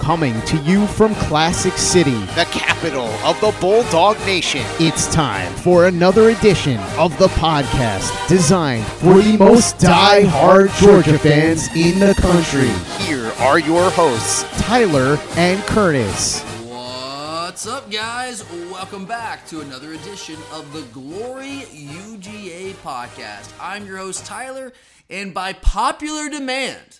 Coming to you from Classic City, the capital of the Bulldog Nation. it's time for another edition of the podcast designed for the most die-hard Georgia fans in the country. Here are your hosts. Tyler and Curtis. What's up, guys? Welcome back to another edition of the Glory UGA podcast. I'm your host, Tyler, and by popular demand,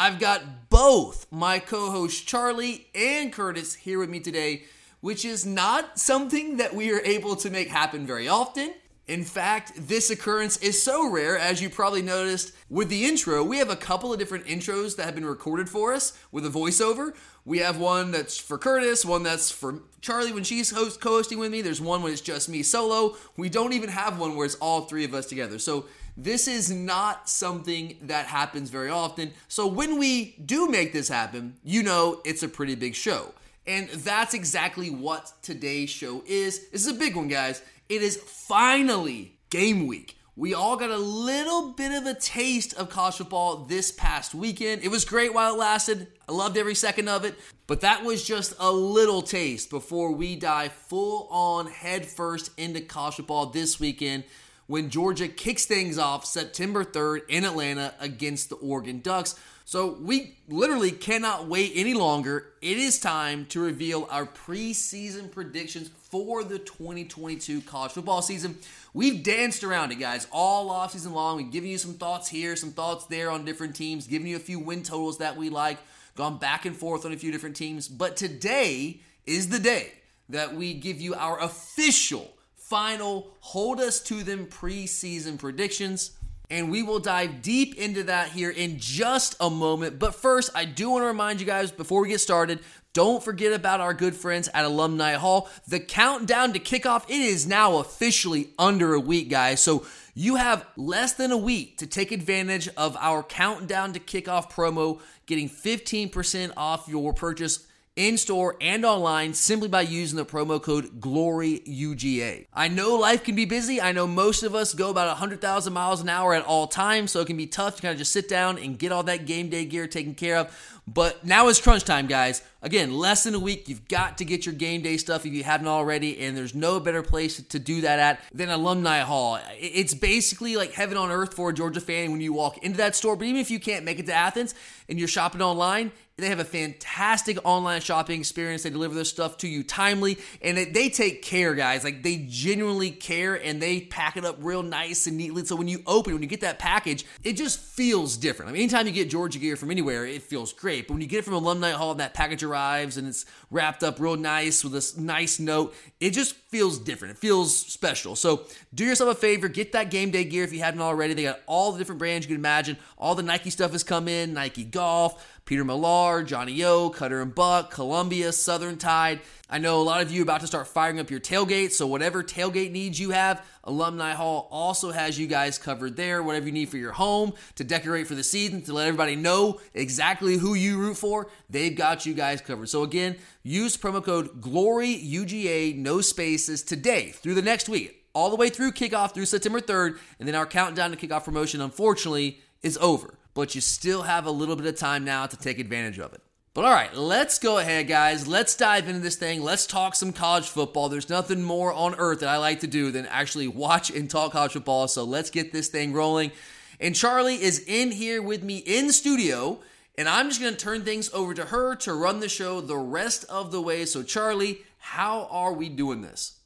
I've got both my co hosts, Charlie and Curtis, here with me today, which is not something that we are able to make happen very often. In fact, this occurrence is so rare, as you probably noticed with the intro. We have a couple of different intros that have been recorded for us with a voiceover. We have one that's for Curtis, one that's for Charlie when she's host, co-hosting with me. There's one when it's just me solo. We don't even have one where it's all three of us together. So this is not something that happens very often. So when we do make this happen, you know it's a pretty big show. And that's exactly what today's show is. This is a big one, guys. It is finally game week. We all got a little bit of a taste of college football this past weekend. It was great while it lasted. I loved every second of it. But that was just a little taste before we dive full on head first into college football this weekend when Georgia kicks things off September 3rd in Atlanta against the Oregon Ducks. So we literally cannot wait any longer. It is time to reveal our preseason predictions for the 2022 college football season. We've danced around it, guys, all offseason long. We've given you some thoughts here, some thoughts there on different teams, giving you a few win totals that we like, gone back and forth on a few different teams. But today is the day that we give you our official final hold us to them preseason predictions. And we will dive deep into that here in just a moment. But first, I do want to remind you guys before we get started, don't forget about our good friends at Alumni Hall. The countdown to kickoff, it is now officially under a week, guys. So you have less than a week to take advantage of our countdown to kickoff promo, getting 15% off your purchase in store and online simply by using the promo code GLORYUGA. I know life can be busy. I know most of us go about 100,000 miles an hour at all times, so it can be tough to kind of just sit down and get all that game day gear taken care of. But now is crunch time, guys. Again, less than a week. You've got to get your game day stuff if you haven't already, and there's no better place to do that at than Alumni Hall. It's basically like heaven on earth for a Georgia fan when you walk into that store. But even if you can't make it to Athens and you're shopping online, they have a fantastic online shopping experience. They deliver their stuff to you timely, and they take care, guys. Like they genuinely care, and they pack it up real nice and neatly. So when you open, when you get that package, it just feels different. I mean, anytime you get Georgia gear from anywhere, it feels great. But when you get it from Alumni Hall, and that package arrives and it's wrapped up real nice with this nice note, it just feels different. It feels special. So do yourself a favor, get that game day gear if you haven't already. They got all the different brands you can imagine. All the Nike stuff has come in, Nike Golf. Peter Millar, Johnny O, Cutter and Buck, Columbia, Southern Tide. I know a lot of you about to start firing up your tailgate, so whatever tailgate needs you have, Alumni Hall also has you guys covered there. Whatever you need for your home, to decorate for the season, to let everybody know exactly who you root for, they've got you guys covered. So again, use promo code GLORYUGA, no spaces, today through the next week, all the way through kickoff through September 3rd, and then our countdown to kickoff promotion, unfortunately, is over but you still have a little bit of time now to take advantage of it. But all right, let's go ahead, guys. Let's dive into this thing. Let's talk some college football. There's nothing more on earth that I like to do than actually watch and talk college football. So let's get this thing rolling. And Charlie is in here with me in studio. And I'm just going to turn things over to her to run the show the rest of the way. So, Charlie, how are we doing this?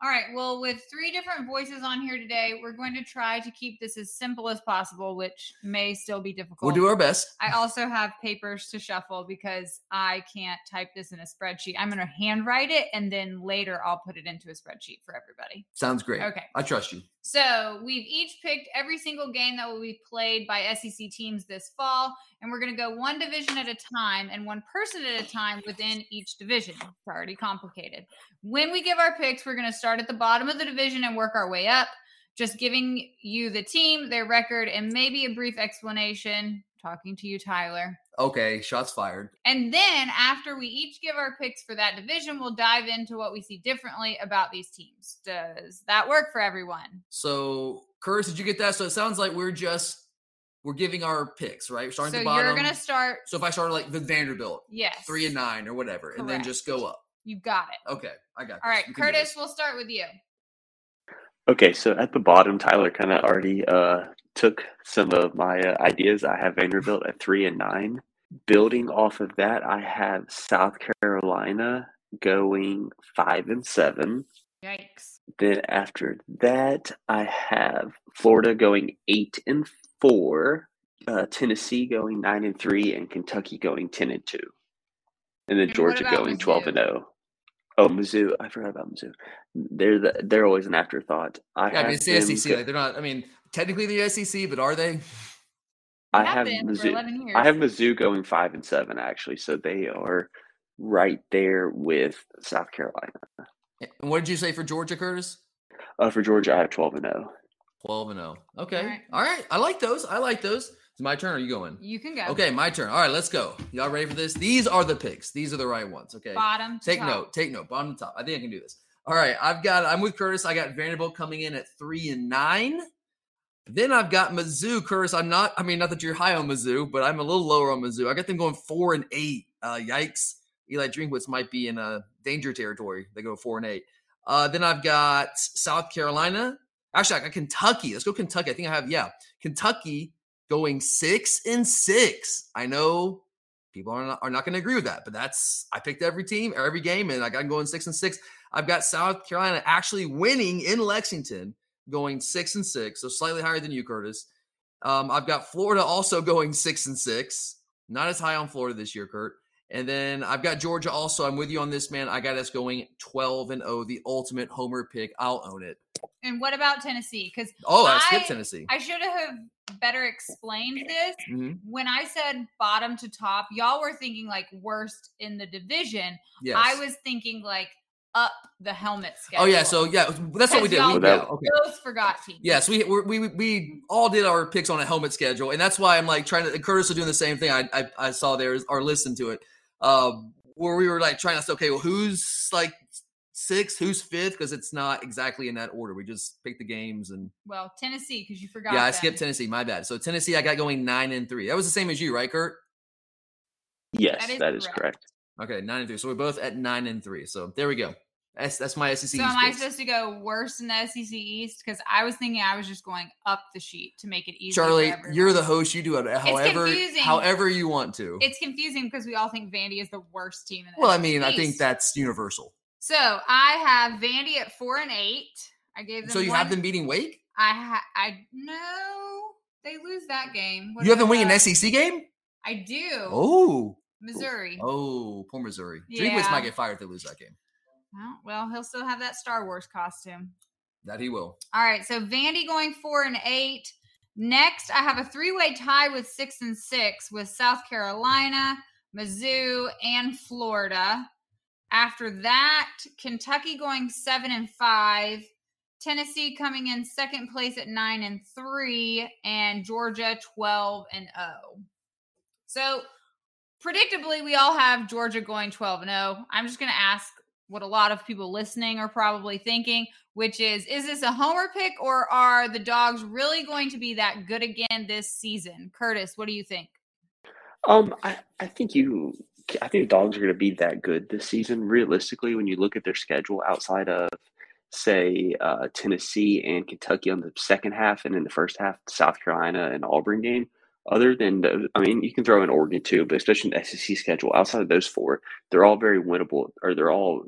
All right. Well, with three different voices on here today, we're going to try to keep this as simple as possible, which may still be difficult. We'll do our best. I also have papers to shuffle because I can't type this in a spreadsheet. I'm going to handwrite it and then later I'll put it into a spreadsheet for everybody. Sounds great. Okay. I trust you. So we've each picked every single game that will be played by SEC teams this fall, and we're going to go one division at a time and one person at a time within each division. It's already complicated. When we give our picks, we're going to start at the bottom of the division and work our way up, just giving you the team, their record, and maybe a brief explanation. Talking to you, Tyler. Okay, shots fired. And then after we each give our picks for that division, we'll dive into what we see differently about these teams. Does that work for everyone? So, Curtis, did you get that? So it sounds like we're just we're giving our picks, right? Starting so at the bottom. you're gonna start. So if I started like the Vanderbilt, Yes. three and nine or whatever, and then just go up. You got it. Okay, I got. All this. right, We can do Curtis, we'll start with you. Okay, so at the bottom, Tyler kind of already uh, took some of my uh, ideas. I have Vanderbilt at three and nine. Building off of that, I have South Carolina going five and seven. Yikes. Then after that, I have Florida going eight and four, uh, Tennessee going nine and three, and Kentucky going ten and two, and then And Georgia going twelve and zero. Oh, Mizzou! I forgot about Mizzou. They're the, they're always an afterthought. I Yeah, I mean it's the SEC. go- Like they're not. I mean, technically the SEC, but are they? I have have been for Mizzou. 11 years. I have Mizzou going five and seven actually, so they are right there with South Carolina. And what did you say for Georgia, Curtis? Uh, for Georgia, I have twelve and oh. zero. Twelve and zero. Okay. All right. All right. I like those. I like those. It's my turn. Or are you going? You can go. Okay, my turn. All right, let's go. Y'all ready for this? These are the picks. These are the right ones. Okay. Bottom. To Take top. note. Take note. Bottom to top. I think I can do this. All right. I've got. I'm with Curtis. I got Vanderbilt coming in at three and nine. Then I've got Mizzou. Curtis. I'm not. I mean, not that you're high on Mizzou, but I'm a little lower on Mizzou. I got them going four and eight. Uh, yikes. Eli Drinkwitz might be in a danger territory. They go four and eight. Uh, then I've got South Carolina. Actually, I got Kentucky. Let's go Kentucky. I think I have yeah, Kentucky going six and six. I know people are not, are not going to agree with that, but that's I picked every team or every game, and I got going six and six. I've got South Carolina actually winning in Lexington, going six and six, so slightly higher than you, Curtis. Um, I've got Florida also going six and six. Not as high on Florida this year, Kurt. And then I've got Georgia also. I'm with you on this, man. I got us going 12 and 0, the ultimate homer pick. I'll own it. And what about Tennessee? Because Oh, I I- skipped Tennessee. I should have better explained this. Mhm. When I said bottom to top, y'all were thinking like worst in the division. Yes. I was thinking like up the helmet schedule. Oh yeah, so yeah, that's what we did. We, okay. both forgot teams. Yes, we, we we we all did our picks on a helmet schedule, and that's why I'm like trying to. and Curtis was doing the same thing. I I, I saw there or listened to it, um, where we were like trying to say, okay, well, who's like sixth, who's fifth, because it's not exactly in that order. We just picked the games, and Well, Tennessee, because you forgot. yeah, I them. skipped Tennessee. My bad. So Tennessee, I got going nine and three. That was the same as you, right, Kurt? Yes, That is that is correct. correct. Okay, nine and three. So we're both at nine and three. So there we go. That's that's my SEC. So East am I picks. supposed to go worse in the SEC East? Because I was thinking I was just going up the sheet to make it easy. Charlie, everyone. you're the host. You do it however however you want to. It's confusing because we all think Vandy is the worst team in the well, I SEC mean, I think that's universal. So I have Vandy at four and eight. I gave them. So you one, have them beating Wake? I ha- I no, they lose that game. What You have them winning an? SEC game? I do. Oh, Missouri. oh, poor Missouri. Drinkwitz Yeah. might get fired if they lose that game. Well, well, he'll still have that Star Wars costume. That he will. All right, so Vandy going four and eight. Next, I have a three-way tie with six and six with South Carolina, Mizzou, and Florida. After that, Kentucky going seven and five, Tennessee coming in second place at nine and three, and Georgia twelve and zero. So, predictably, we all have Georgia going twelve and zero. I'm just going to ask what a lot of people listening are probably thinking which is is this a homer pick or are the dogs really going to be that good again this season curtis what do you think Um, I, I think you, I think the dogs are going to be that good this season. Realistically, when you look at their schedule outside of, say, uh, Tennessee and Kentucky on the second half, and in the first half, South Carolina and Auburn game, other than the, I mean, you can throw in Oregon too, but especially in the SEC schedule, outside of those four, they're all very winnable, or they're all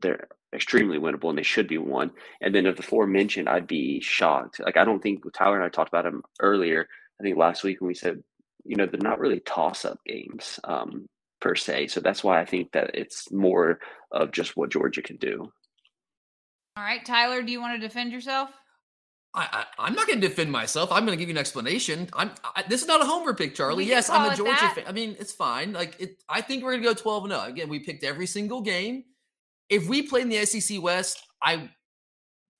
they're extremely winnable, and they should be won. And then of the four mentioned, I'd be shocked. Like I don't think Tyler and I talked about them earlier. I think last week when we said, you know, they're not really toss-up games um, per se. So that's why I think that it's more of just what Georgia can do. All right, Tyler, do you want to defend yourself? I, I am not going to defend myself. I'm going to give you an explanation. I'm I, this is not a homer pick, Charlie. Yes, I'm a Georgia fan. I mean, it's fine. Like it, I think we're going to go 12 and 0. Again, we picked every single game. If we played in the SEC West, I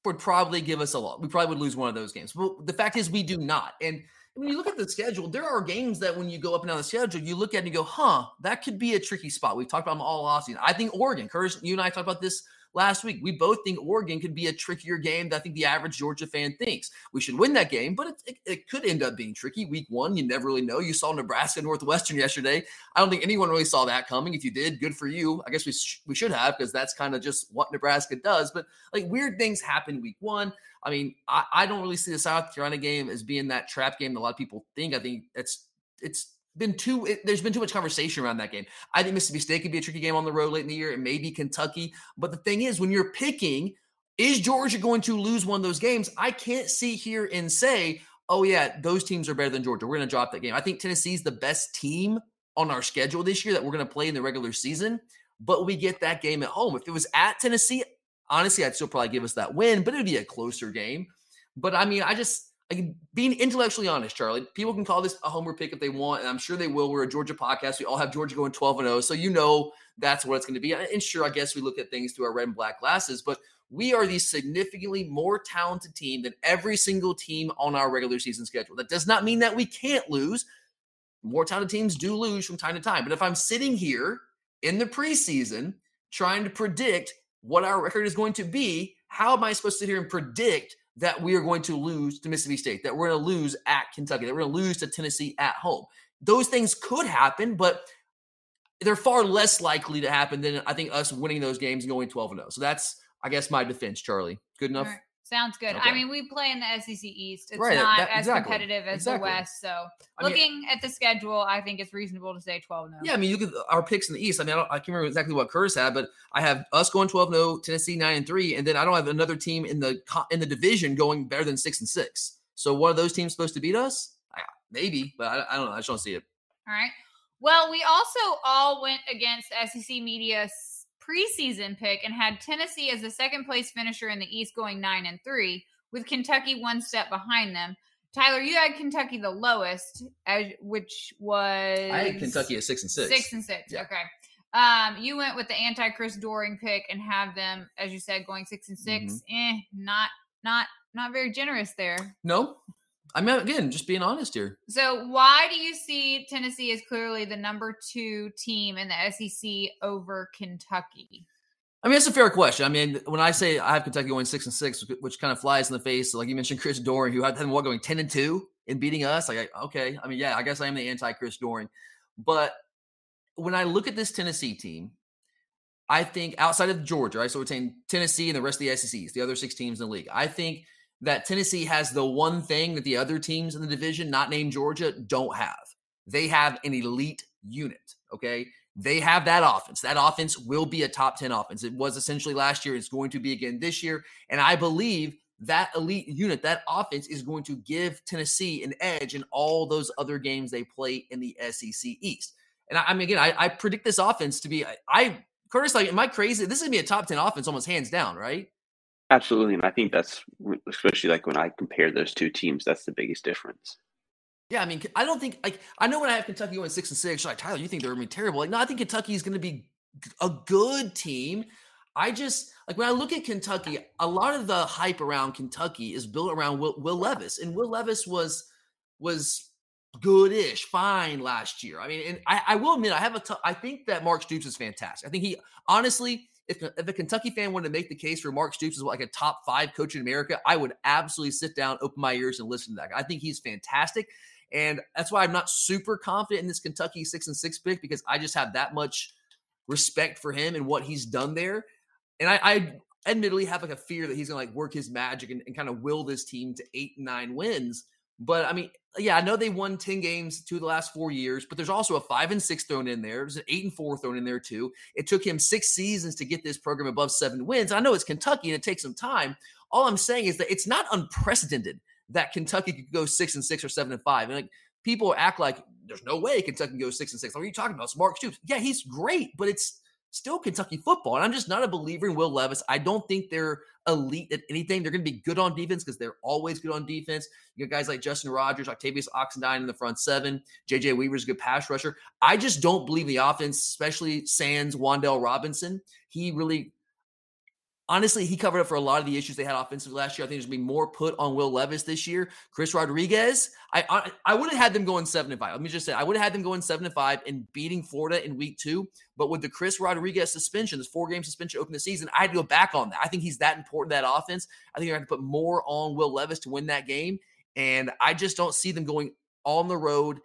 would probably give us a lot. We probably would lose one of those games. But the fact is, we do not. And when you look at the schedule, there are games that when you go up and down the schedule, you look at and you go, "Huh, that could be a tricky spot." We've talked about them all offseason. I think Oregon. Curtis, you and I talked about this last week. We both think Oregon could be a trickier game than I think the average Georgia fan thinks. We should win that game, but it, it, it, could end up being tricky. Week one, you never really know. You saw Nebraska Northwestern yesterday. I don't think anyone really saw that coming. If you did, good for you. I guess we sh- we should have because that's kind of just what Nebraska does. But like weird things happen week one. I mean, I, I don't really see the South Carolina game as being that trap game that a lot of people think. I think it's it's been too it, there's been too much conversation around that game. I think Mississippi State could be a tricky game on the road late in the year, and maybe Kentucky. But the thing is, when you're picking, is Georgia going to lose one of those games? I can't sit here and say, oh yeah, those teams are better than Georgia. We're going to drop that game. I think Tennessee's the best team on our schedule this year that we're going to play in the regular season. But we get that game at home. If it was at Tennessee, honestly, I'd still probably give us that win, but it'd be a closer game. But I mean, I just like being intellectually honest, Charlie, people can call this a homer pick if they want, and I'm sure they will. We're a Georgia podcast. We all have Georgia going 12 and 0. So you know that's what it's going to be. And sure, I guess we look at things through our red and black glasses, but we are the significantly more talented team than every single team on our regular season schedule. That does not mean that we can't lose. More talented teams do lose from time to time. But if I'm sitting here in the preseason trying to predict what our record is going to be, how am I supposed to sit here and predict that we are going to lose to Mississippi State, that we're going to lose at Kentucky, that we're going to lose to Tennessee at home. Those things could happen, but they're far less likely to happen than I think us winning those games and going 12 0. So that's, I guess, my defense, Charlie. Good enough? Sounds good. Okay. I mean, we play in the SEC East. It's right, not that, as exactly. competitive as exactly. the West. So, I looking mean, at the schedule, I think it's reasonable to say 12 0. Yeah, I mean, you look at our picks in the East. I mean, I, I, can't remember exactly what Curtis had, but I have us going 12 0, Tennessee 9 and 3, and then I don't have another team in the in the division going better than 6 and 6. So, one of those teams supposed to beat us? Maybe, but I, I don't know. I just don't see it. All right. Well, we also all went against SEC media preseason pick and had Tennessee as the second place finisher in the East going 9 and 3 with Kentucky one step behind them. Tyler, you had Kentucky the lowest, as, which was I had Kentucky at six and six. Six and six. Yeah. Okay. Um, you went with the anti Chris Doering pick and have them, as you said, going six and 6 mm-hmm. Eh, not not not very generous there. No. I mean, again, just being honest here. So, why do you see Tennessee as clearly the number two team in the SEC over Kentucky? I mean, it's a fair question. I mean, when I say I have Kentucky going six and six, which kind of flies in the face, like you mentioned, Chris Doering, who had them what going ten and two in beating us. Like, okay, I mean, yeah, I guess I am the anti Chris Doering, but when I look at this Tennessee team, I think outside of Georgia, right? So we're saying Tennessee and the rest of the SECs, the other six teams in the league. I think that Tennessee has the one thing that the other teams in the division, not named Georgia, don't have. They have an elite unit. Okay. They have that offense. That offense will be a top 10 offense. It was essentially last year. It's going to be again this year. And I believe that elite unit, that offense is going to give Tennessee an edge in all those other games they play in the SEC East. And I, I mean, again, I, I, predict this offense to be, I, I, Curtis, like, am I crazy? This is going to be a top 10 offense almost hands down, right? Absolutely. And I think that's, especially like when I compare those two teams, that's the biggest difference. Yeah, I mean, I don't think like I know when I have Kentucky going six and six, like Tyler, you think they're gonna be terrible. Like, no, I think Kentucky is gonna be a good team. I just like when I look at Kentucky, a lot of the hype around Kentucky is built around Will, Will Levis, and Will Levis was was goodish, fine last year. I mean, and I, I will admit, I have a. T- I think that Mark Stoops is fantastic. I think he honestly, if, if a Kentucky fan wanted to make the case for Mark Stoops as like a top five coach in America, I would absolutely sit down, open my ears, and listen to that. I think he's fantastic. And that's why I'm not super confident in this Kentucky six and six pick because I just have that much respect for him and what he's done there. And I, I admittedly have like a fear that he's gonna like work his magic and, and kind of will this team to eight nine wins. But I mean, yeah, I know they won 10 games two of the last four years, but there's also a five and six thrown in there. There's an eight and four thrown in there too. It took him six seasons to get this program above seven wins. I know it's Kentucky and it takes some time. All I'm saying is that it's not unprecedented that Kentucky could go six and six or seven and five. And like people act like there's no way Kentucky can go six and six. What are you talking about? It's Mark Stoops. Yeah, he's great, but it's still Kentucky football. And I'm just not a believer in Will Levis. I don't think they're elite at anything. They're going to be good on defense because they're always good on defense. You got guys like Justin Rogers, Octavius Oxendine in the front seven. JJ Weaver's a good pass rusher. I just don't believe the offense, especially Sans Wan'Dale Robinson. He really honestly, he covered up for a lot of the issues they had offensively last year. I think there's going to be more put on Will Levis this year. Chris Rodriguez, I I, I would have had them going seven and five. Let me just say, I would have had them going seven and five and beating Florida in week two. But with the Chris Rodriguez suspension, this four game suspension open the season, I had to go back on that. I think he's that important that offense. I think you're going to put more on Will Levis to win that game. And I just don't see them going on the road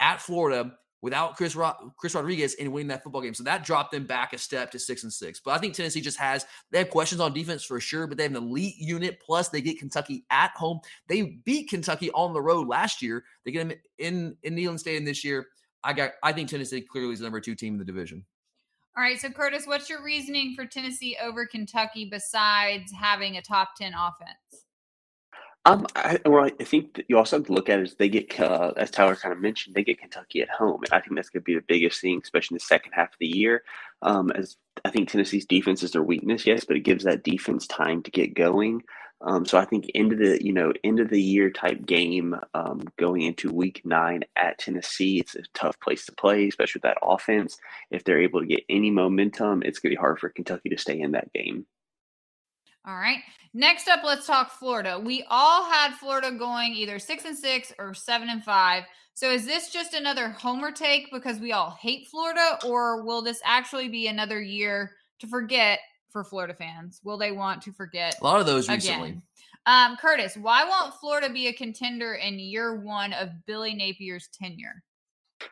at Florida without Chris Ro- Chris Rodriguez and winning that football game. So that dropped them back a step to six and six. But I think Tennessee just has they have questions on defense for sure, but they have an elite unit. Plus, they get Kentucky at home. They beat Kentucky on the road last year. They get them in in Neyland Stadium this year. I got I think Tennessee clearly is the number two team in the division. All right, so Curtis, what's your reasoning for Tennessee over Kentucky besides having a top ten offense? Um, I, well, I think you also have to look at it as they get, uh, as Tyler kind of mentioned, they get Kentucky at home, and I think that's going to be the biggest thing, especially in the second half of the year. Um, as I think Tennessee's defense is their weakness, yes, but it gives that defense time to get going. Um, so I think end of the you know end of the year type game um, going into Week Nine at Tennessee, it's a tough place to play, especially with that offense. If they're able to get any momentum, it's going to be hard for Kentucky to stay in that game. All right. Next up, let's talk Florida. We all had Florida going either six and six or seven and five. So is this just another homer take because we all hate Florida, or will this actually be another year to forget for Florida fans? Will they want to forget? A lot of those recently. Again? Um, Curtis, why won't Florida be a contender in year one of Billy Napier's tenure?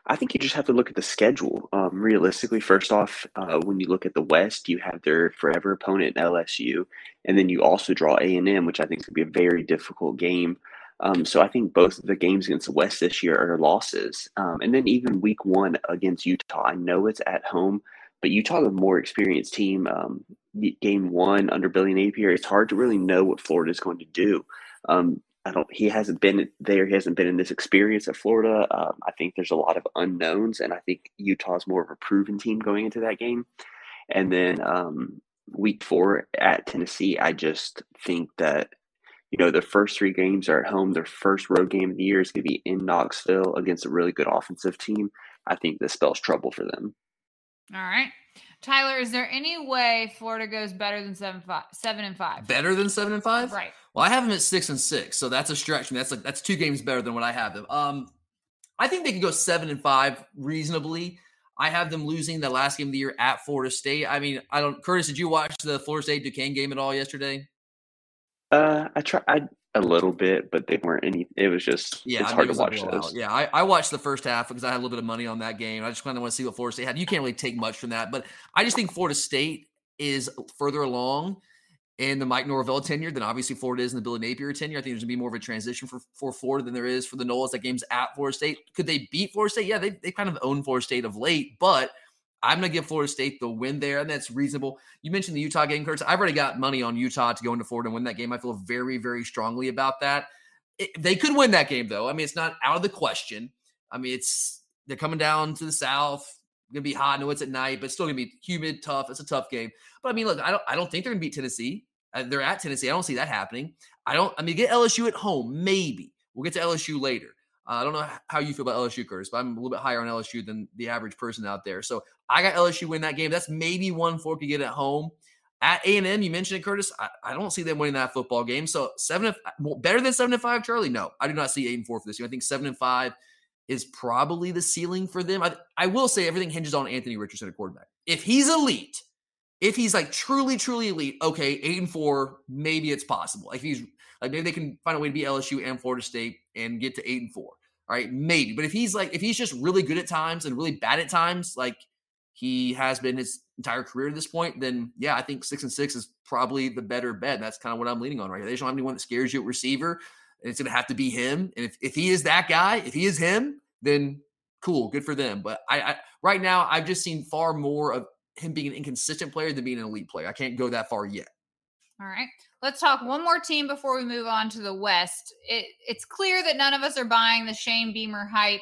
I think you just have to look at the schedule. Um, realistically, first off, uh, when you look at the West, you have their forever opponent LSU, and then you also draw A and M, which I think could be a very difficult game. Um, so I think both of the games against the West this year are losses. Um, and then even Week One against Utah, I know it's at home, but Utah, a more experienced team, um, game one under Billy Napier, it's hard to really know what Florida is going to do. Um, I don't. He hasn't been there. He hasn't been in this experience at Florida. Um, I think there's a lot of unknowns, and I think Utah's more of a proven team going into that game. And then um, week four at Tennessee, I just think that you know the first three games are at home. Their first road game of the year is going to be in Knoxville against a really good offensive team. I think this spells trouble for them. All right. Tyler, is there any way Florida goes better than seven five seven and five? Better than seven and five? Right. Well, I have them at six and six, so that's a stretch. I mean, that's like that's two games better than what I have them. Um, I think they can go seven and five reasonably. I have them losing the last game of the year at Florida State. I mean, I don't. Curtis, did you watch the Florida State Duquesne game at all yesterday? Uh, I tried a little bit, but they weren't any. It was just yeah, it's I mean, hard it to watch those. Yeah, I, I watched the first half because I had a little bit of money on that game. I just kind of want to see what Florida State had. You can't really take much from that, but I just think Florida State is further along in the Mike Norvell tenure than obviously Florida is in the Billy Napier tenure. I think there's gonna be more of a transition for, for Florida than there is for the Noles. That game's at Florida State. Could they beat Florida State? Yeah, they they kind of own Florida State of late, but I'm to give Florida State the win there, and that's reasonable. You mentioned the Utah game, Curtis. I've already got money on Utah to go into Florida and win that game. I feel very, very strongly about that. It, they could win that game, though. I mean, it's not out of the question. I mean, it's they're coming down to the south. Gonna be hot. I know it's at night, but it's still gonna be humid, tough. It's a tough game. But I mean, look, I don't, I don't think they're gonna beat Tennessee. Uh, they're at Tennessee. I don't see that happening. I don't. I mean, get LSU at home, maybe. We'll get to LSU later. Uh, I don't know how you feel about LSU, Curtis, but I'm a little bit higher on LSU than the average person out there. So I got LSU win that game. That's maybe one four could get at home. At A and M, you mentioned it, Curtis. I, I, don't see them winning that football game. So seven, better than seven and five, Charlie. No, I do not see eight and four for this year. I think seven and five is probably the ceiling for them. I, I will say everything hinges on Anthony Richardson, a quarterback. If he's elite, if he's like truly, truly elite, okay, eight and four, maybe it's possible. Like he's like maybe they can find a way to beat LSU and Florida State and get to eight and four. All right, maybe. But if he's like if he's just really good at times and really bad at times, like he has been his entire career to this point, then yeah, I think six and six is probably the better bet. That's kind of what I'm leaning on right here. They don't have anyone that scares you at receiver. and it's going to have to be him. And if, if he is that guy, if he is him, then cool, good for them. But I, I right now I've just seen far more of him being an inconsistent player than being an elite player. I can't go that far yet. All right. Let's talk one more team before we move on to the West. It, it's clear that none of us are buying the Shane Beamer hype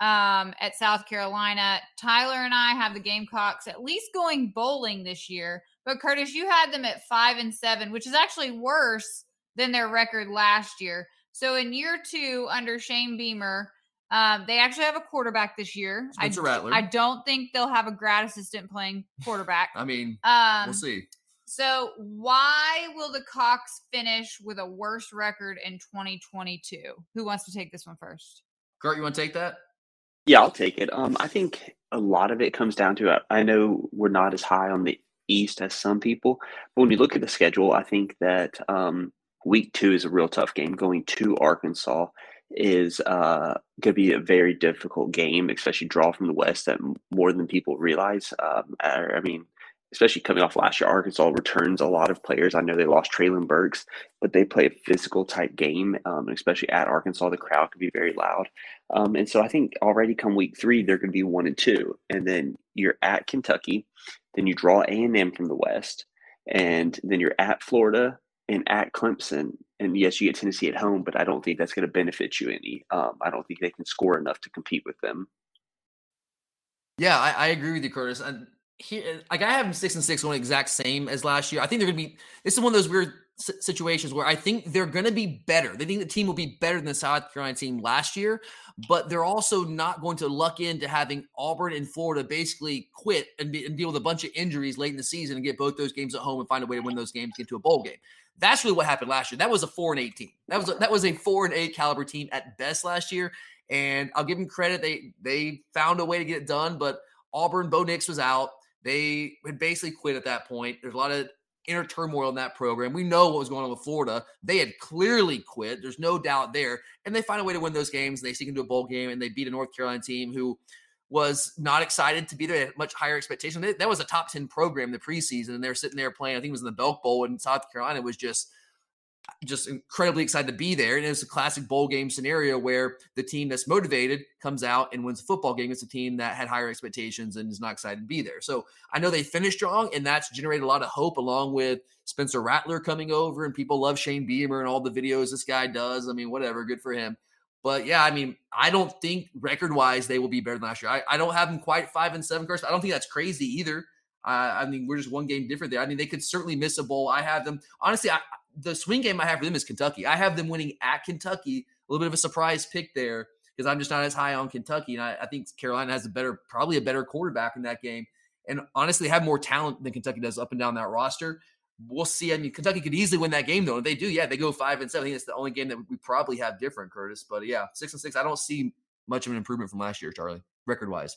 um, at South Carolina. Tyler and I have the Gamecocks at least going bowling this year. But Curtis, you had them at five and seven, which is actually worse than their record last year. So in year two under Shane Beamer, um, they actually have a quarterback this year. Spencer I, Rattler. I don't think they'll have a grad assistant playing quarterback. I mean, um, we'll see. So why will the Cocks finish with a worse record in 2022? Who wants to take this one first? Kurt, you want to take that? Yeah, I'll take it. Um, I think a lot of it comes down to I know we're not as high on the East as some people, but when you look at the schedule, I think that um, week two is a real tough game. Going to Arkansas is uh, going to be a very difficult game, especially draw from the West that more than people realize. Um, I, mean, especially coming off last year, Arkansas returns a lot of players. I know they lost Treylon Burks, but they play a physical type game, um, especially at Arkansas, the crowd can be very loud. Um, and so I think already come week three, they're going to be one and two, and then you're at Kentucky, then you draw A and M from the West, and then you're at Florida and at Clemson. And yes, you get Tennessee at home, but I don't think that's going to benefit you any. Um, I don't think they can score enough to compete with them. Yeah, I, I agree with you, Curtis. And like I have them six and six, one exact same as last year. I think they're going to be. This is one of those weird situations where I think they're going to be better. They think the team will be better than the South Carolina team last year, but they're also not going to luck into having Auburn and Florida basically quit and, be, and, deal with a bunch of injuries late in the season and get both those games at home and find a way to win those games, get to a bowl game. That's really what happened last year. That was a four and eight team. That was a, that was a four and eight caliber team at best last year. And I'll give them credit. They they found a way to get it done, but Auburn, Bo Nix was out. They had basically quit at that point. There's a lot of inner turmoil in that program. We know what was going on with Florida. They had clearly quit. There's no doubt there. And they find a way to win those games. They sneak into a bowl game and they beat a North Carolina team who was not excited to be there. much higher expectation. That was a top 10 program the preseason. And they're sitting there playing, I think it was in the Belk Bowl and South Carolina was just – just incredibly excited to be there. And it's a classic bowl game scenario where the team that's motivated comes out and wins a football game. It's a team that had higher expectations and is not excited to be there. So I know they finished strong, and that's generated a lot of hope along with Spencer Rattler coming over. And people love Shane Beamer and all the videos this guy does. I mean, whatever, good for him. But yeah, I mean, I don't think record wise they will be better than last year. I, I don't have them quite five and seven, course. I don't think that's crazy either. Uh, I mean, we're just one game different there. I mean, they could certainly miss a bowl. I have them honestly. I, the swing game I have for them is Kentucky. I have them winning at Kentucky. A little bit of a surprise pick there because I'm just not as high on Kentucky, and I, I, think Carolina has a better, probably a better quarterback in that game, and honestly have more talent than Kentucky does up and down that roster. We'll see. I mean, Kentucky could easily win that game though. If they do, yeah, they go five and seven. I think it's the only game that we probably have different, Curtis. But yeah, six and six. I don't see much of an improvement from last year, Charlie, record wise.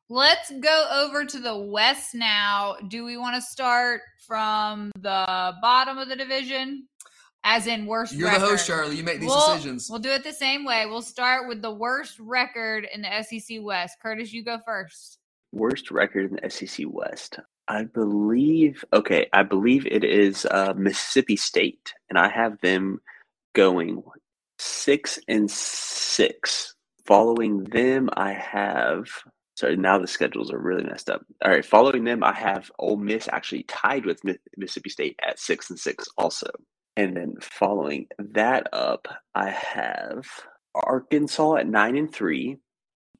Let's go over to the West now. Do we want to start from the bottom of the division? As in worst You're record? the host, Charlie. You make these we'll, decisions. We'll do it the same way. We'll start with the worst record in the SEC West. Curtis, you go first. Worst record in the SEC West. I believe. Okay, I believe it is uh, Mississippi State, and I have them going six and six. Following them, I have. Sorry, now the schedules are really messed up. All right, following them, I have Ole Miss actually tied with Mississippi State at six and six, also. And then following that up, I have Arkansas at nine and three.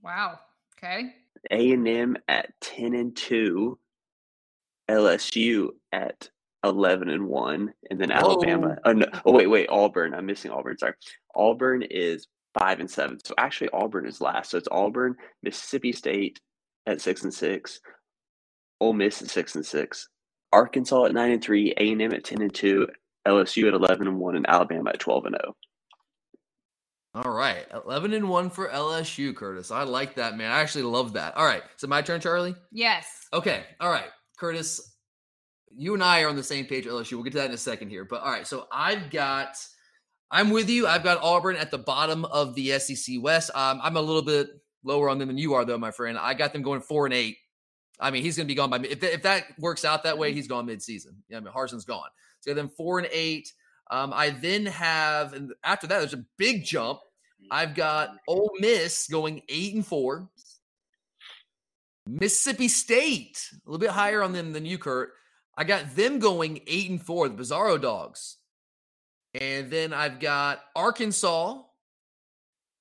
Wow. Okay. A and M at ten and two. LSU at eleven and one, and then Alabama. Oh, no, oh wait, wait, Auburn. I'm missing Auburn. Sorry, Auburn is five and seven. So actually, Auburn is last. So it's Auburn, Mississippi State at six and six, Ole Miss at six and six, Arkansas at nine and three, A and M at ten and two, LSU at eleven and one, and Alabama at twelve and zero. Oh. All right, eleven and one for LSU, Curtis. I like that, man. I actually love that. All right, so my turn, Charlie. Yes. Okay. All right, Curtis. You and I are on the same page, LSU. We'll get to that in a second here. But all right, so I've got. I'm with you. I've got Auburn at the bottom of the SEC West. Um, I'm a little bit lower on them than you are, though, my friend. I got them going four and eight. I mean, he's going to be gone by if, if that works out that way, he's gone midseason. Yeah, I mean, Harsin's gone. So then four and eight. Um, I then have, and after that, there's a big jump. I've got Ole Miss going eight and four. Mississippi State, a little bit higher on them than you, Kurt. I got them going eight and four, the Bizarro Dogs. And then I've got Arkansas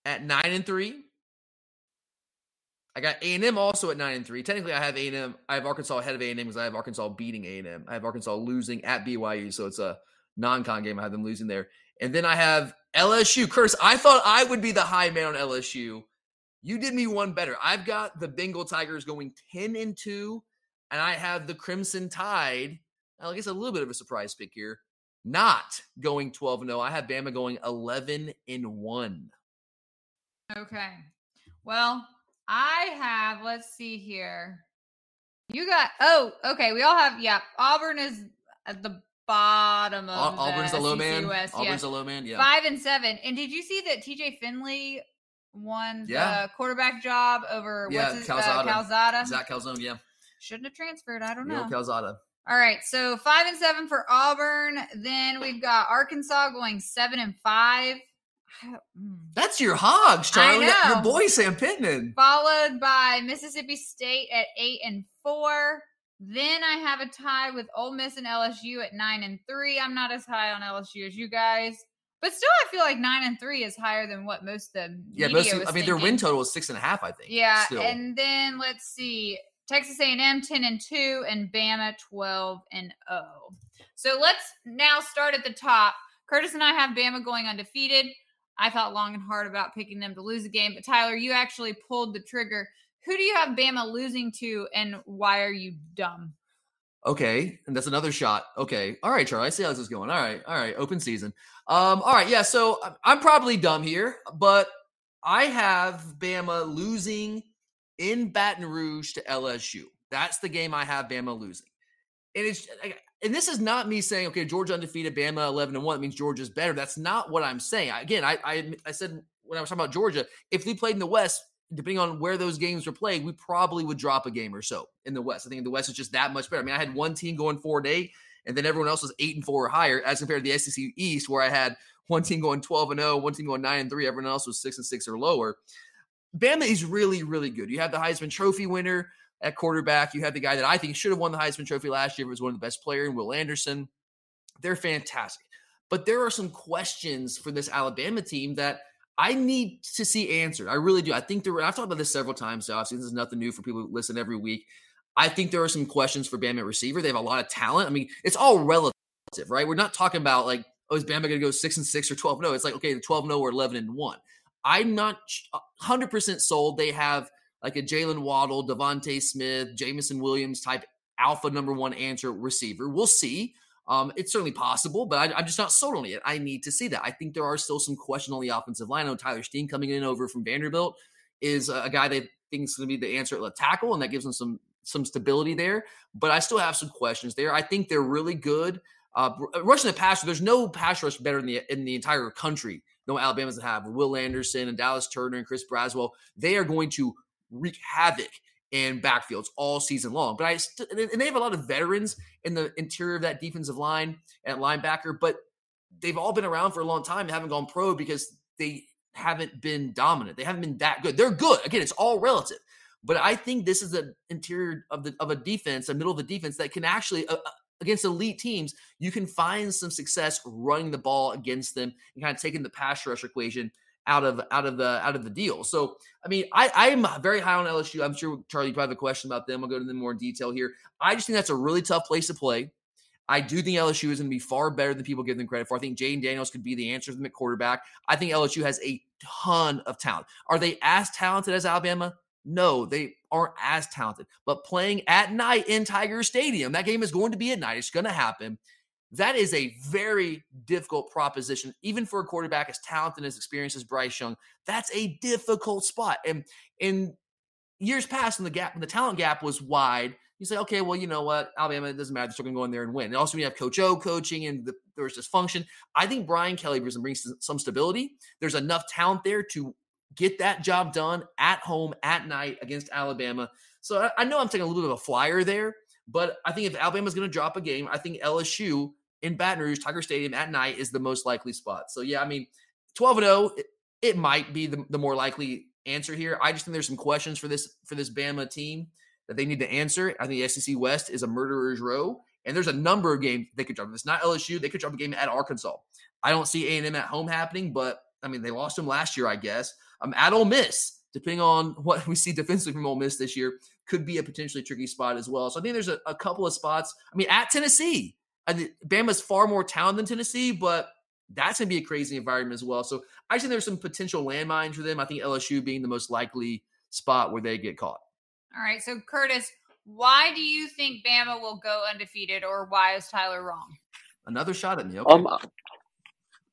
at nine and three. I got A and M also at nine and three. Technically, I have A and M. I have Arkansas ahead of A and M because I have Arkansas beating A and M. I have Arkansas losing at BYU, so it's a non-con game. I have them losing there, and then I have LSU. Curse. I thought I would be the high man on LSU. You did me one better. I've got the Bengal Tigers going ten and two, and I have the Crimson Tide. I guess a little bit of a surprise pick here. Not going twelve and zero. I have Bama going eleven and one. Okay. Well, I have, let's see here. You got, oh, okay. We all have, yeah. Auburn is at the bottom of Auburn's the, the low man. West, Auburn's yes. the low man. Yeah. Five and seven. And did you see that TJ Finley won Yeah. the quarterback job over Yeah, what's his, Calzada. Uh, Calzada? Zach Calzone. Yeah. Shouldn't have transferred. I don't know. Calzada. All right, so five and seven for Auburn. Then we've got Arkansas going seven and five. Hmm. That's your hogs, Charlie. Your boy Sam Pittman. followed by Mississippi State at eight and four. Then I have a tie with Ole Miss and LSU at nine and three. I'm not as high on LSU as you guys, but still, I feel like nine and three is higher than what most of the Yeah, most. I mean, their win total is six and a half. I think. Yeah, Still. and then let's see, Texas A&M ten and two, and Bama twelve and zero. So let's now start at the top. Curtis and I have Bama going undefeated. I thought long and hard about picking them to lose a game, but Tyler, you actually pulled the trigger. Who do you have Bama losing to, and why are you dumb? Okay, and that's another shot. Okay, all right, Charlie. I see how this is going. All right, all right. Open season. Um, all right, yeah. So I'm probably dumb here, but I have Bama losing in Baton Rouge to LSU. That's the game I have Bama losing, and it's uh, and this is not me saying okay, Georgia undefeated, Bama eleven and one. That means Georgia's better. That's not what I'm saying. Again, I I, I said when I was talking about Georgia, if we played in the West, depending on where those games were played, we probably would drop a game or so in the West. I think the West is just that much better. I mean, I had one team going four and eight, and then everyone else was eight and four or higher, as compared to the SEC East, where I had one team going twelve and zero, one team going nine and three, everyone else was six and six or lower. Bama is really, really good. You have the Heisman Trophy winner at quarterback. You have the guy that I think should have won the Heisman Trophy last year. but Was one of the best players, Will Anderson. They're fantastic, but there are some questions for this Alabama team that I need to see answered. I really do. I think there. I've talked about this several times. Obviously, this is nothing new for people who listen every week. I think there are some questions for Bama receiver. They have a lot of talent. I mean, it's all relative, right? We're not talking about like, oh, is Bama going to go six and six or twelve? No, oh? it's like okay, the twelve no oh or eleven and one. I'm not hundred percent sold. They have like a Jaylen Waddle, DeVonta Smith, Jameson Williams type alpha number one answer receiver. We'll see. Um, it's certainly possible, but I, I'm just not sold on it. I need to see that. I think there are still some questions on the offensive line. I know Tyler Steen coming in over from Vanderbilt is a guy they think is going to be the answer at left tackle, and that gives them some some stability there. But I still have some questions there. I think they're really good. Uh, rushing the passer, there's no pass rush better in the in the entire country. Alabama's have Will Anderson and Dallas Turner and Chris Braswell. They are going to wreak havoc in backfields all season long. But I st- and they have a lot of veterans in the interior of that defensive line at linebacker, but they've all been around for a long time and haven't gone pro because they haven't been dominant. They haven't been that good. They're good. Again, it's all relative. But I think this is the interior of the of a defense, a middle of the defense that can actually uh, uh, against elite teams, you can find some success running the ball against them and kind of taking the pass rush equation out of out of the out of the deal. So I mean, I I am very high on LSU. I'm sure Charlie you probably have a question about them. I'll go to them more in detail here. I just think that's a really tough place to play. I do think LSU is going to be far better than people give them credit for. I think Jayden Daniels could be the answer to them at quarterback. I think LSU has a ton of talent. Are they as talented as Alabama? No, they aren't as talented. But playing at night in Tiger Stadium, that game is going to be at night. It's going to happen. That is a very difficult proposition, even for a quarterback as talented as experienced as Bryce Young. That's a difficult spot. And in years past, when the gap, when the talent gap was wide, you say, okay, well, you know what, Alabama, it doesn't matter. They're still going to go in there and win. And also, you have Coach O coaching and the, there's dysfunction, I think Brian Kelly brings some stability. There's enough talent there to get that job done at home at night against Alabama. So I, I know I'm taking a little bit of a flyer there, but I think if Alabama's going to drop a game, I think LSU in Baton Rouge, Tiger Stadium at night is the most likely spot. So yeah, I mean, 12 and 0, it, might be the, the more likely answer here. I just think there's some questions for this for this Bama team that they need to answer. I think the SEC West is a murderer's row, and there's a number of games they could drop. If it's not LSU, they could drop a game at Arkansas. I don't see A&M at home happening, but I mean they lost them last year, I guess. I'm um, at Ole Miss, depending on what we see defensively from Ole Miss this year, could be a potentially tricky spot as well. So I think there's a, a couple of spots. I mean, at Tennessee, I think Bama's far more talented than Tennessee, but that's going to be a crazy environment as well. So I think there's some potential landmines for them. I think LSU being the most likely spot where they get caught. All right. So, Curtis, why do you think Bama will go undefeated, or why is Tyler wrong? Another shot at me. Okay. Um,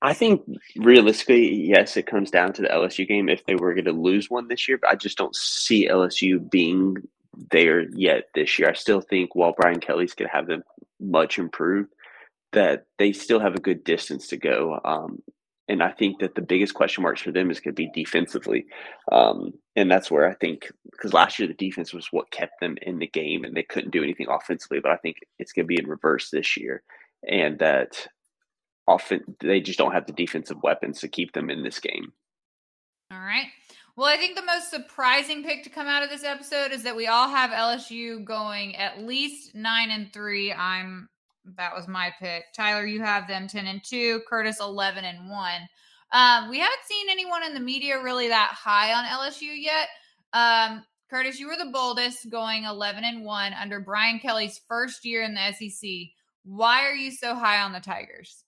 I think realistically, yes, it comes down to the LSU game if they were going to lose one this year, but I just don't see LSU being there yet this year. I still think while Brian Kelly's going to have them much improved, that they still have a good distance to go. Um, and I think that the biggest question marks for them is going to be defensively. Um, and that's where I think, because last year the defense was what kept them in the game and they couldn't do anything offensively. But I think it's going to be in reverse this year. And that often they just don't have the defensive weapons to keep them in this game. All right. Well, I think the most surprising pick to come out of this episode is that we all have LSU going at least nine and three. I'm that was my pick. Tyler, you have them 10 and 2, Curtis 11 and 1. Um, we haven't seen anyone in the media really that high on LSU yet. Um, Curtis, you were the boldest going 11 and 1 under Brian Kelly's first year in the SEC. Why are you so high on the Tigers?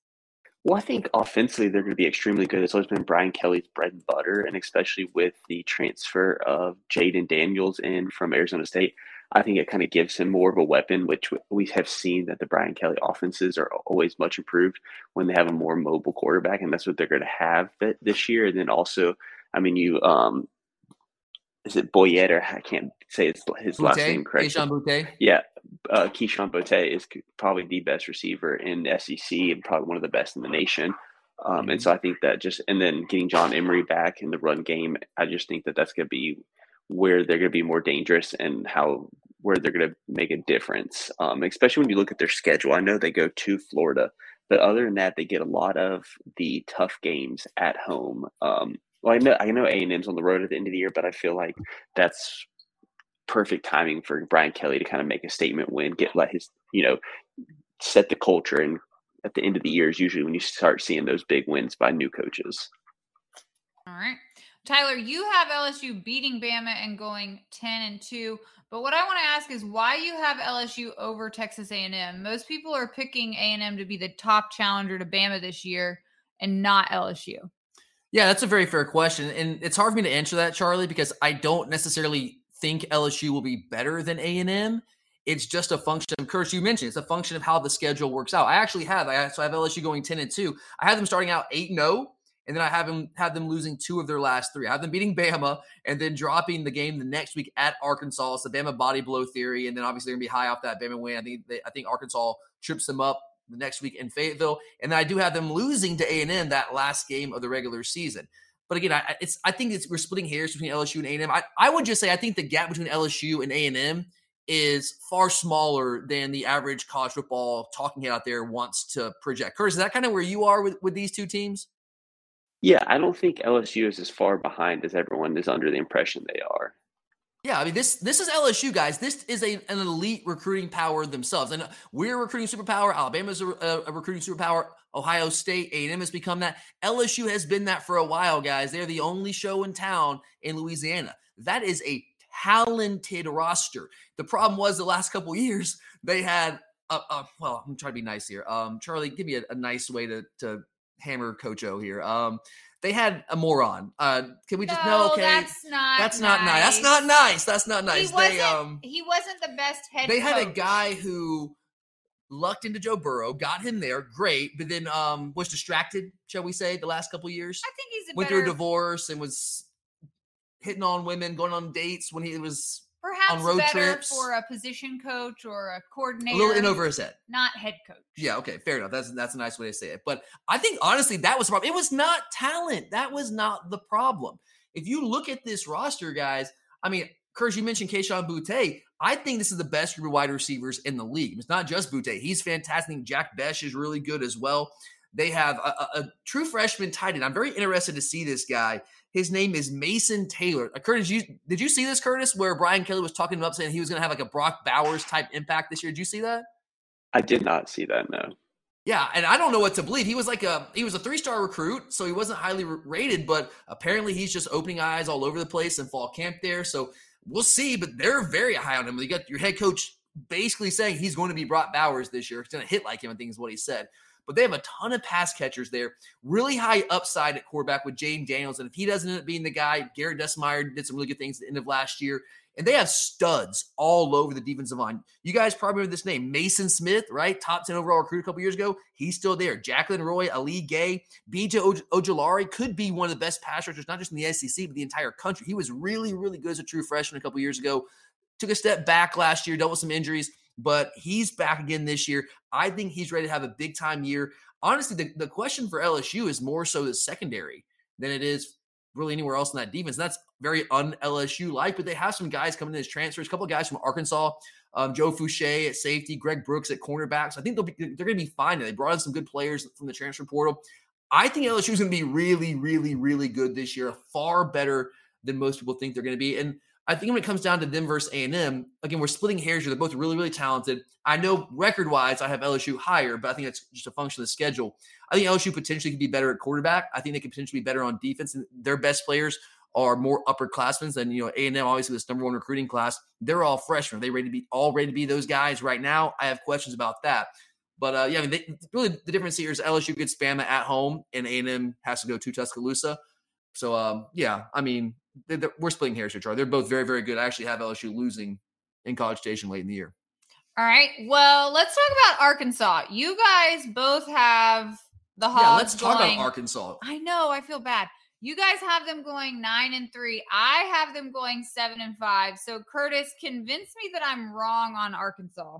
Well, I think offensively they're going to be extremely good. It's always been Brian Kelly's bread and butter, and especially with the transfer of Jayden Daniels in from Arizona State. I think it kind of gives him more of a weapon, which we have seen that the Brian Kelly offenses are always much improved when they have a more mobile quarterback, and that's what they're going to have this year. And then also, I mean, you um, is it Boyette or I can't say his, his Boutte, last name correctly. Kayshon Boutte. Yeah, uh, Kayshon Boutte is probably the best receiver in SEC and probably one of the best in the nation. Um, mm-hmm. And so I think that just and then getting John Emery back in the run game, I just think that that's going to be where they're going to be more dangerous and how where they're going to make a difference. Um, especially when you look at their schedule. I know they go to Florida, but other than that, they get a lot of the tough games at home. Um, well, I know I know A and M's on the road at the end of the year, but I feel like that's perfect timing for Brian Kelly to kind of make a statement win, get let his you know set the culture, and at the end of the year is usually when you start seeing those big wins by new coaches. All right. Tyler, you have LSU beating Bama and going 10 and 2. But what I want to ask is why you have LSU over Texas A&M. Most people are picking A&M to be the top challenger to Bama this year and not LSU. Yeah, that's a very fair question. And it's hard for me to answer that, Charlie, because I don't necessarily think LSU will be better than A&M. It's just a function of course you mentioned it's a function of how the schedule works out. I actually have I so I have LSU going 10 and 2. I have them starting out 8 0 and then I have them have them losing two of their last three. I have them beating Bama and then dropping the game the next week at Arkansas. It's the Bama body blow theory, and then obviously they're gonna be high off that Bama win. I think they, I think Arkansas trips them up the next week in Fayetteville, and I do have them losing to A and M that last game of the regular season. But again, I, it's I think it's we're splitting hairs between LSU and A&M. I, I would just say I think the gap between LSU and A&M is far smaller than the average college football talking head out there wants to project. Curtis, is that kind of where you are with, with these two teams? Yeah, I don't think LSU is as far behind as everyone is under the impression they are. Yeah, I mean this this is LSU guys. This is a an elite recruiting power themselves, and we're a recruiting superpower. Alabama's a, a recruiting superpower. Ohio State, A&M has become that. LSU has been that for a while, guys. They're the only show in town in Louisiana. That is a talented roster. The problem was the last couple years they had. Uh, uh, well, I'm trying to be nice here. Um, Charlie, give me a, a nice way to to hammer Coach O here. Um, they had a moron. Uh, can we just no, know? Okay, that's not. that's nice. not nice. That's not nice. That's not nice. He wasn't. They um, he wasn't the best head. they had a guy who lucked into Joe Burrow, got him there, great, but then um was distracted, shall we say, the last couple years. I think he's a Went better. through a divorce and was hitting on women, going on dates when he was perhaps on road better trips. for a position coach or a coordinator. a little in over his head. Not head coach. Yeah, okay, fair enough. That's that's a nice way to say it. But I think honestly, that was the problem. It was not talent. That was not the problem. If you look at this roster, guys, I mean, Kurz, you mentioned Kayshon Boutte. I think this is the best group of wide receivers in the league. It's not just Butte. He's fantastic. Jack Bech is really good as well. They have a, a, a true freshman tight end. I'm very interested to see this guy. His name is Mason Taylor. Uh, Curtis, you, did you see this, Curtis, where Brian Kelly was talking up saying he was going to have like a Brock Bowers type impact this year? Did you see that? I did not see that. No. Yeah, and I don't know what to believe. He was like a he was a three star recruit, so he wasn't highly rated, but apparently he's just opening eyes all over the place in fall camp there. So we'll see, but they're very high on him. You got your head coach basically saying he's going to be Brock Bowers this year. He's going to hit like him, I think is what he said. But they have a ton of pass catchers there, really high upside at quarterback with Jayden Daniels. And if he doesn't end up being the guy, Garrett Nussmeier did some really good things at the end of last year. And they have studs all over the defensive line. You guys probably remember this name, Maason Smith, right? Top 10 overall recruit a couple years ago. He's still there. Jacquelin Roy, Ali Gaye, BJ Oj- Ojulari could be one of the best pass rushers, not just in the SEC, but the entire country. He was really, really good as a true freshman a couple years ago. Took a step back last year, dealt with some injuries, but he's back again this year. I think he's ready to have a big time year. Honestly, the, the question for LSU is more so the secondary than it is really anywhere else in that defense. And that's very un LSU like, but they have some guys coming in as transfers. A couple of guys from Arkansas, um, Joe Foucha at safety, Greg Brooks at cornerbacks. I think they'll be they're going to be fine. They brought in some good players from the transfer portal. I think LSU is going to be really, really, really good this year. Far better than most people think they're going to be. And I think when it comes down to them versus A&M, again, we're splitting hairs here. They're both really, really talented. I know record-wise, I have LSU higher, but I think that's just a function of the schedule. I think LSU potentially could be better at quarterback. I think they could potentially be better on defense. And their best players are more upperclassmen than you know A and M. Obviously, this number one recruiting class. They're all freshmen. Are they ready to be all ready to be those guys right now? I have questions about that. But uh, yeah, I mean, they, really the difference here is LSU gets Bama at home, and A and M has to go to Tuscaloosa. So um, yeah, I mean, they're, they're, we're splitting hairs here, Charlie. They're both very, very good. I actually have LSU losing in College Station late in the year. All right. Well, let's talk about Arkansas. You guys both have the Hogs. Yeah, let's talk going, about Arkansas. I know. I feel bad. You guys have them going nine and three. I have them going seven and five. So, Curtis, convince me that I'm wrong on Arkansas.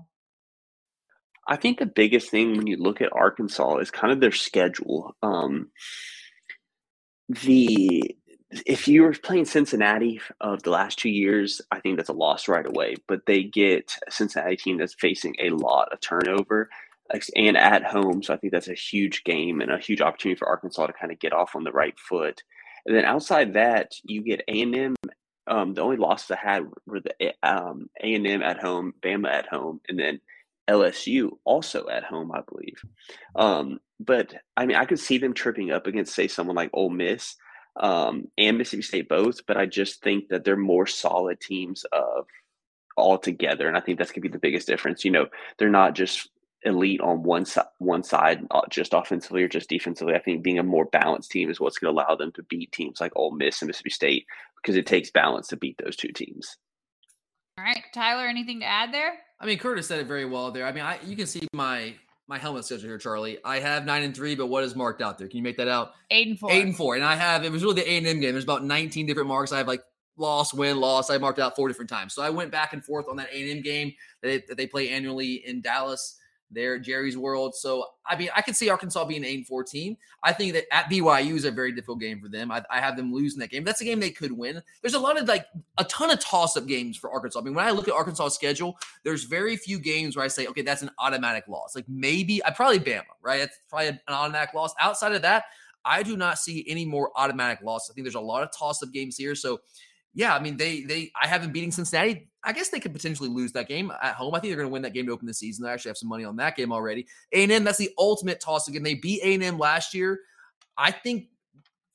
I think the biggest thing when you look at Arkansas is kind of their schedule. Um, the if you were playing Cincinnati of the last two years, I think that's a loss right away. But they get a Cincinnati team that's facing a lot of turnover and at home. So I think that's a huge game and a huge opportunity for Arkansas to kind of get off on the right foot. And then outside that, you get A and M. Um, the only losses I had were the um, A and M at home, Bama at home, and then LSU also at home, I believe. Um, but I mean, I could see them tripping up against, say, someone like Ole Miss um, and Mississippi State both. But I just think that they're more solid teams of all together, and I think that's gonna be the biggest difference. You know, they're not just elite on one side, one side, just offensively or just defensively. I think being a more balanced team is what's going to allow them to beat teams like Ole Miss and Mississippi State because it takes balance to beat those two teams. All right, Tyler, anything to add there? I mean, Curtis said it very well there. I mean, I, you can see my my helmet schedule here, Charlie. I have nine and three, but what is marked out there? Can you make that out? Eight and four. Eight and four, and I have it was really the A and M game. There's about 19 different marks. I have like loss, win, loss. I marked out four different times. So I went back and forth on that A and M game that they, that they play annually in Dallas. There at Jerry's World. So, I mean, I could see Arkansas being 8 14. I think that at BYU is a very difficult game for them. I, I, have them losing that game. That's a game they could win. There's a lot of like a ton of toss up games for Arkansas. I mean, when I look at Arkansas' schedule, there's very few games where I say, okay, that's an automatic loss. Like maybe, I probably Bama, right? That's probably an automatic loss. Outside of that, I do not see any more automatic loss. I think there's a lot of toss up games here. So, yeah, I mean, they they I have them beating Cincinnati. I guess they could potentially lose that game at home. I think they're going to win that game to open the season. I actually have some money on that game already. A&M, that's the ultimate toss again. They beat A&M last year. I think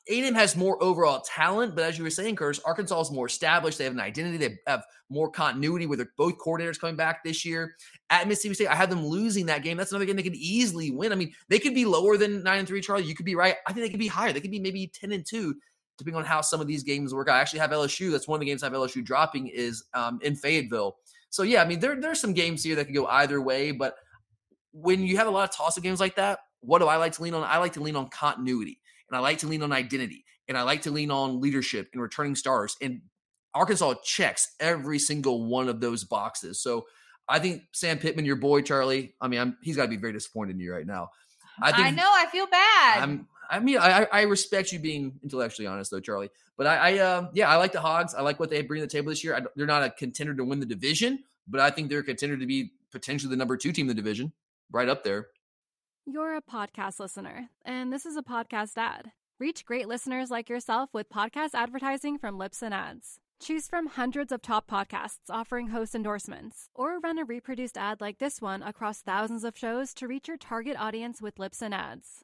A&M has more overall talent, but as you were saying, Curtis, Arkansas is more established. They have an identity. They have more continuity with both coordinators coming back this year. At Mississippi State, I have them losing that game. That's another game they could easily win. I mean, they could be lower than nine and three. Charlie, you could be right. I think they could be higher. They could be maybe ten and two depending on how some of these games work. I actually have LSU. That's one of the games I have LSU dropping is um, in Fayetteville. So yeah, I mean there there's some games here that could go either way, but when you have a lot of toss-up games like that, what do I like to lean on? I like to lean on continuity, and I like to lean on identity, and I like to lean on leadership and returning stars. And Arkansas checks every single one of those boxes. So I think Sam Pittman, your boy Charlie. I mean, I'm, he's got to be very disappointed in you right now. I, think, I know. I feel bad. I'm I mean, I, I respect you being intellectually honest, though, Charlie. But I, I uh, yeah, I like the Hogs. I like what they bring to the table this year. I, they're not a contender to win the division, but I think they're a contender to be potentially the number two team in the division, right up there. You're a podcast listener, and this is a podcast ad. Reach great listeners like yourself with podcast advertising from Libsyn Ads. Choose from hundreds of top podcasts offering host endorsements, or run a reproduced ad like this one across thousands of shows to reach your target audience with Libsyn Ads.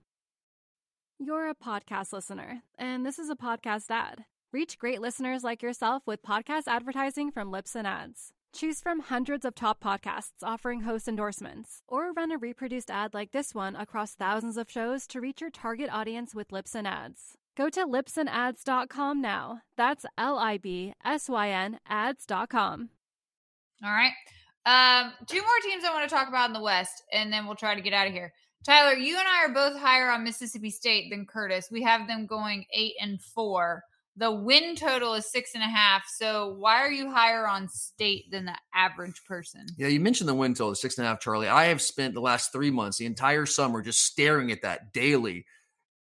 You're a podcast listener, and this is a podcast ad. Reach great listeners like yourself with podcast advertising from Libsyn Ads. Choose from hundreds of top podcasts offering host endorsements, or run a reproduced ad like this one across thousands of shows to reach your target audience with Libsyn Ads. Go to libsynads.com now. That's L I B S Y N ads.com. All right. Um, two more teams I want to talk about in the West, and then we'll try to get out of here. Tyler, you and I are both higher on Mississippi State than Curtis. We have them going eight and four. The win total is six and a half. So why are you higher on state than the average person? Yeah, you mentioned the win total, six and a half, Charlie. I have spent the last three months, the entire summer, just staring at that daily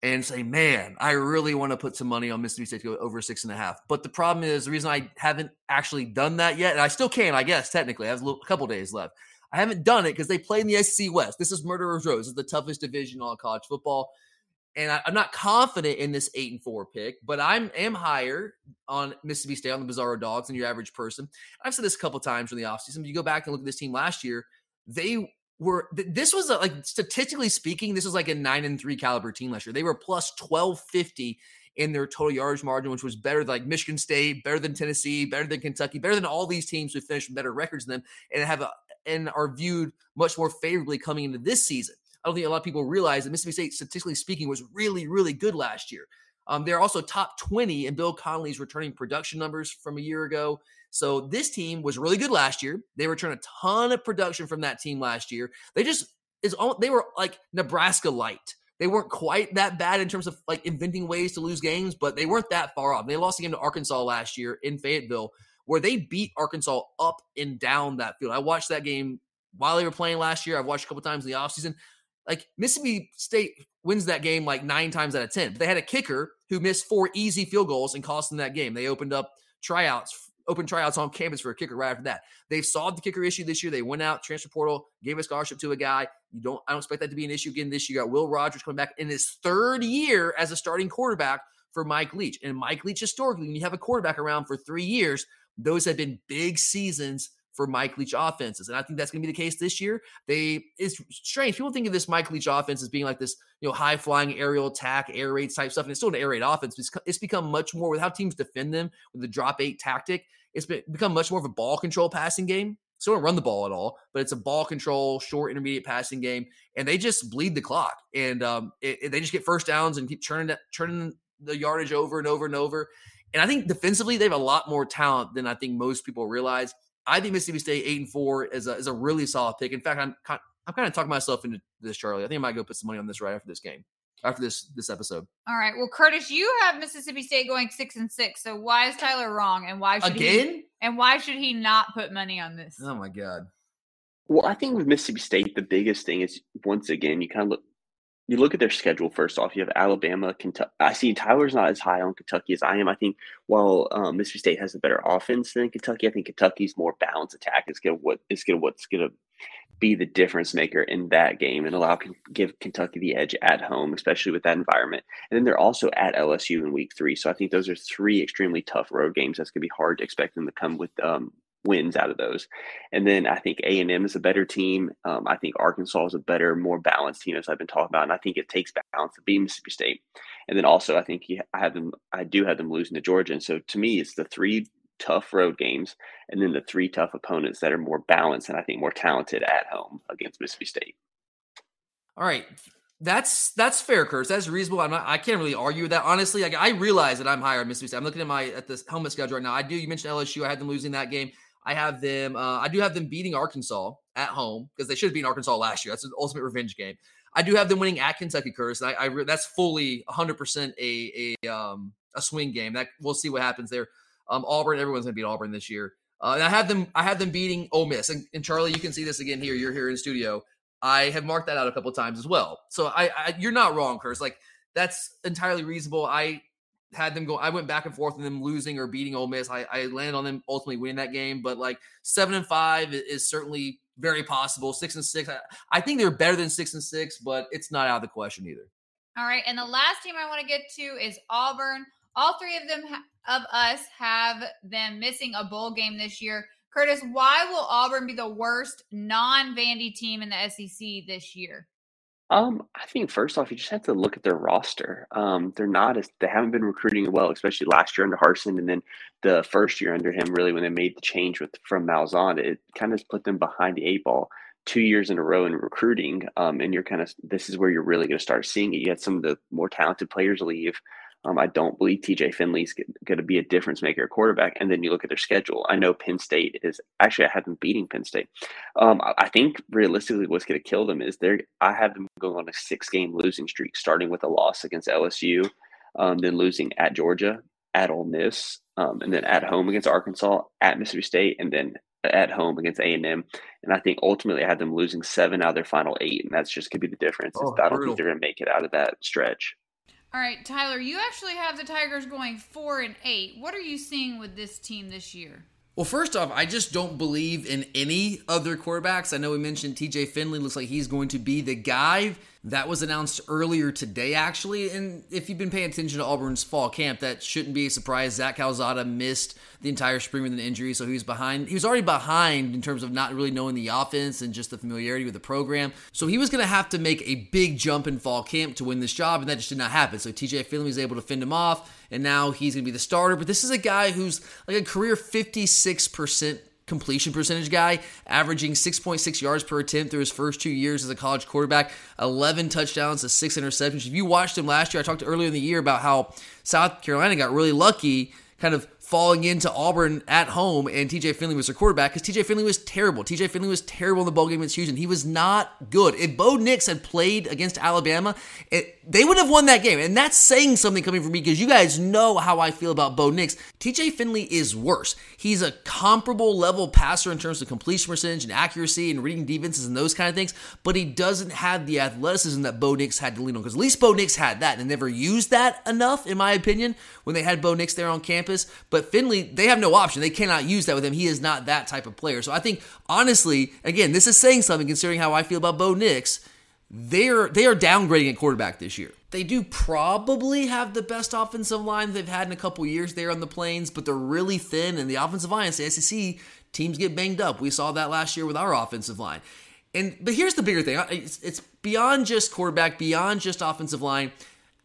and say, man, I really want to put some money on Mississippi State to go over six and a half. But the problem is the reason I haven't actually done that yet, and I still can, I guess, technically, I have a couple days left I haven't done it because they play in the SEC West. This is Murderers Row. This is the toughest division on college football. And I, am not confident in this eight and four pick, but I'm am higher on Mississippi State on the Bizarro Dogs than your average person. I've said this a couple times in the offseason. If you go back and look at this team last year, they were this was a, like statistically speaking, this was like a nine and three caliber team last year. They were plus twelve fifty in their total yardage margin, which was better than like Michigan State, better than Tennessee, better than Kentucky, better than all these teams who finished better records than them, and have a and are viewed much more favorably coming into this season. I don't think a lot of people realize that Mississippi State, statistically speaking, was really, really good last year. Um, they're also top 20 in Bill Connelly's returning production numbers from a year ago. So this team was really good last year. They returned a ton of production from that team last year. They just is they were like Nebraska light. They weren't quite that bad in terms of like inventing ways to lose games, but they weren't that far off. They lost a game to Arkansas last year in Fayetteville, where they beat Arkansas up and down that field. I watched that game while they were playing last year. I've watched a couple times in the offseason. Like Mississippi State wins that game like nine times out of 10. But they had a kicker who missed four easy field goals and cost them that game. They opened up tryouts, open tryouts on campus for a kicker right after that. They've solved the kicker issue this year. They went out, transfer portal, gave a scholarship to a guy. You don't, I don't expect that to be an issue again this year. You got Will Rogers coming back in his third year as a starting quarterback for Mike Leach. And Mike Leach, historically, when you have a quarterback around for three years, those have been big seasons for Mike Leach offenses. And I think that's going to be the case this year. They it's strange. People think of this Mike Leach offense as being like this, you know, high flying aerial attack, air raid type stuff. And it's still an air raid offense. It's, it's become much more with how teams defend them with the drop eight tactic. It's been, become much more of a ball control passing game. So don't run the ball at all, but it's a ball control, short, intermediate passing game, and they just bleed the clock. And um, it, it, they just get first downs and keep churning churning the yardage over and over and over. And I think defensively, they have a lot more talent than I think most people realize. I think Mississippi State eight and four is a, is a really solid pick. In fact, I'm I'm kind of talking myself into this, Charlie. I think I might go put some money on this right after this game, after this this episode. All right. Well, Curtis, you have Mississippi State going six and six. So why is Tyler wrong, and why should again? He, and why should he not put money on this? Oh my god. Well, I think with Mississippi State, the biggest thing is once again you kind of look you look at their schedule first off. You have Alabama, Kentucky. I see Tyler's not as high on Kentucky as I am. I think while um, Mississippi State has a better offense than Kentucky, I think Kentucky's more balanced attack is gonna what is gonna what's gonna be the difference maker in that game and allow give Kentucky the edge at home, especially with that environment. And then they're also at LSU in Week Three, so I think those are three extremely tough road games. That's gonna be hard to expect them to come with um, wins out of those. And then I think A and M is a better team. Um, I think Arkansas is a better, more balanced team, as I've been talking about. And I think it takes balance to beat Mississippi State. And then also, I think I have them. I do have them losing to Georgia. And so to me, it's the three tough road games, and then the three tough opponents that are more balanced and I think more talented at home against Mississippi State. All right. That's that's fair, Curtis. That's reasonable. Not. I can't really argue with that. Honestly, like I realize that I'm higher on Mississippi State. I'm looking at my at this helmet schedule right now. I do. You mentioned LSU. I had them losing that game. I have them. Uh, I do have them beating Arkansas at home because they should have beaten Arkansas last year. That's an ultimate revenge game. I do have them winning at Kentucky, Curtis. I, I that's fully 100 percent a a um a swing game. That we'll see what happens there. Um, Auburn, everyone's gonna beat Auburn this year. Uh, and I have them. I have them beating Ole Miss. And, and, Charlie, you can see this again here. You're here in studio. I have marked that out a couple times as well. So I, I you're not wrong, Curtis. Like that's entirely reasonable. I had them go. I went back and forth on them losing or beating Ole Miss. I, I landed on them ultimately winning that game, but like seven and five is certainly very possible. Six and six, I, I think they're better than six and six, but it's not out of the question either. All right, and the last team I want to get to is Auburn. All three of them ha- of us have them missing a bowl game this year. Curtis, why will Auburn be the worst non-Vandy team in the SEC this year? Um, I think first off, you just have to look at their roster. Um, they're not as they haven't been recruiting well, especially last year under Harsin, and then the first year under him. Really, when they made the change with from Malzahn, it kind of put them behind the eight ball two years in a row in recruiting. Um, and you're kind of this is where you're really going to start seeing it. You had some of the more talented players leave. Um, I don't believe TJ Finley's going to be a difference maker quarterback. And then you look at their schedule. I know Penn State is actually I had them beating Penn State. Um, I think realistically, what's going to kill them is they're I have them going on a six game losing streak, starting with a loss against LSU, um, then losing at Georgia, at Ole Miss, um, and then at home against Arkansas, at Mississippi State, and then at home against A and M. And I think ultimately I had them losing seven out of their final eight, and that's just going to be the difference. Oh, I don't think they're going to make it out of that stretch. All right, Tyler, you actually have the Tigers going four and eight. What are you seeing with this team this year? Well, first off, I just don't believe in any other quarterbacks. I know we mentioned TJ Finley looks like he's going to be the guy. That was announced earlier today, actually. And if you've been paying attention to Auburn's fall camp, that shouldn't be a surprise. Zach Calzada missed the entire spring with an injury, so he was behind. He was already behind in terms of not really knowing the offense and just the familiarity with the program. So he was going to have to make a big jump in fall camp to win this job, and that just did not happen. So TJ Finley was able to fend him off, and now he's going to be the starter. But this is a guy who's like a career 56% completion percentage guy, averaging 6.6 yards per attempt through his first two years as a college quarterback, 11 touchdowns to six interceptions. If you watched him last year, I talked earlier in the year about how South Carolina got really lucky kind of falling into Auburn at home, and TJ Finley was their quarterback because TJ Finley was terrible. TJ Finley was terrible in the bowl game against Houston. He was not good. If Bo Nix had played against Alabama, it, they would have won that game. And that's saying something coming from me because you guys know how I feel about Bo Nix. TJ Finley is worse. He's a comparable level passer in terms of completion percentage and accuracy and reading defenses and those kind of things, but he doesn't have the athleticism that Bo Nix had to lean on because at least Bo Nix had that and never used that enough, in my opinion, when they had Bo Nix there on campus. But Finley, they have no option. They cannot use that with him. He is not that type of player. So I think, honestly, again, this is saying something considering how I feel about Bo Nix. They're they are downgrading at quarterback this year. They do probably have the best offensive line they've had in a couple years there on the plains, but they're really thin, and the offensive line, the SEC teams get banged up. We saw that last year with our offensive line. And but here's the bigger thing: it's, it's beyond just quarterback, beyond just offensive line.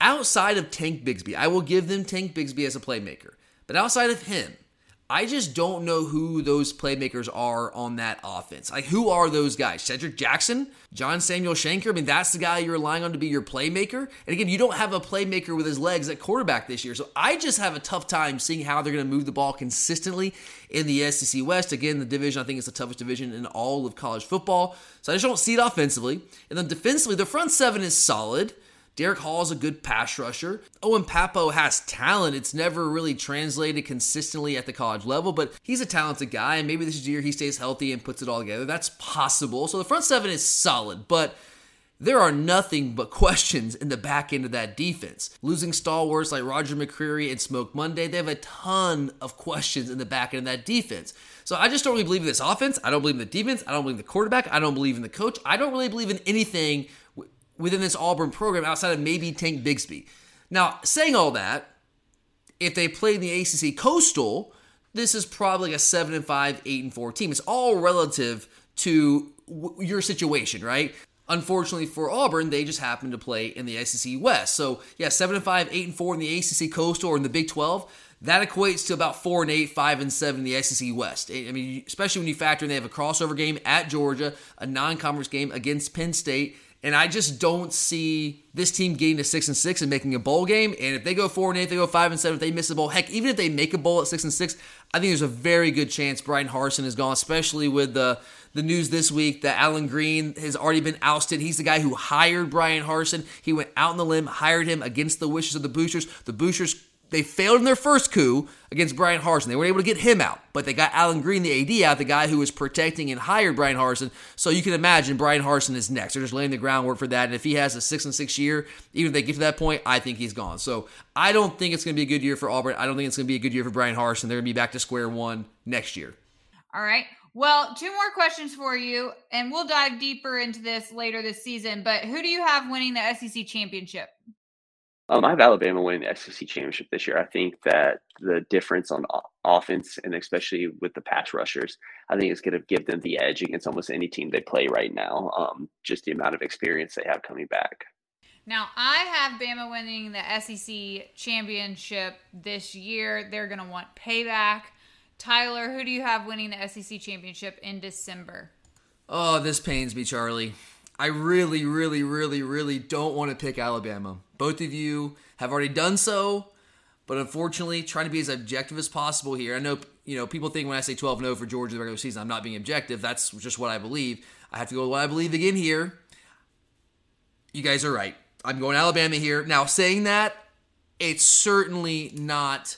Outside of Tank Bigsby, I will give them Tank Bigsby as a playmaker. But outside of him, I just don't know who those playmakers are on that offense. Like, who are those guys? Shedrick Jackson? John Samuel Shenker? I mean, that's the guy you're relying on to be your playmaker. And again, you don't have a playmaker with his legs at quarterback this year. So I just have a tough time seeing how they're going to move the ball consistently in the SEC West. Again, the division, I think, is the toughest division in all of college football. So I just don't see it offensively. And then defensively, the front seven is solid. Derick Hall is a good pass rusher. Owen Pappoe has talent. It's never really translated consistently at the college level, but he's a talented guy, and maybe this is the year he stays healthy and puts it all together. That's possible. So the front seven is solid, but there are nothing but questions in the back end of that defense. Losing stalwarts like Roger McCreary and Smoke Monday, they have a ton of questions in the back end of that defense. So I just don't really believe in this offense. I don't believe in the defense. I don't believe in the quarterback. I don't believe in the coach. I don't really believe in anything within this Auburn program outside of maybe Tank Bigsby. Now, saying all that, if they play in the ACC Coastal, this is probably a 7 and 5, 8 and 4 team. It's all relative to w- your situation, right? Unfortunately for Auburn, they just happen to play in the SEC West. So, yeah, 7 and 5, 8 and 4 in the ACC Coastal or in the Big 12. That equates to about 4 and 8, 5 and 7 in the SEC West. I mean, especially when you factor in they have a crossover game at Georgia, a non-conference game against Penn State, and I just don't see this team getting to six and six and making a bowl game. And if they go four and eight, they go five and seven, if they miss a bowl, heck, even if they make a bowl at six and six, I think there's a very good chance Brian Harsin is gone, especially with the the news this week that Allen Greene has already been ousted. He's the guy who hired Brian Harsin. He went out on the limb, hired him against the wishes of the boosters. The boosters they failed in their first coup against Brian Harsin. They weren't able to get him out, but they got Allen Greene, the AD, out, the guy who was protecting and hired Brian Harsin. So you can imagine Brian Harsin is next. They're just laying the groundwork for that. And if he has a six and six year, even if they get to that point, I think he's gone. So I don't think it's going to be a good year for Auburn. I don't think it's going to be a good year for Brian Harsin. They're going to be back to square one next year. All right. Well, two more questions for you, and we'll dive deeper into this later this season. But who do you have winning the SEC championship? Um, I have Alabama winning the SEC championship this year. I think that the difference on offense, and especially with the pass rushers, I think it's going to give them the edge against almost any team they play right now. Um, just the amount of experience they have coming back. Now, I have Bama winning the SEC championship this year. They're going to want payback. Tyler, who do you have winning the SEC championship in December? Oh, this pains me, Charlie. I really, really, really, really don't want to pick Alabama. Both of you have already done so, but unfortunately, trying to be as objective as possible here. I know you know people think when I say 12 0 for Georgia the regular season, I'm not being objective. That's just what I believe. I have to go with what I believe again here. You guys are right. I'm going Alabama here. Now, saying that, it's certainly not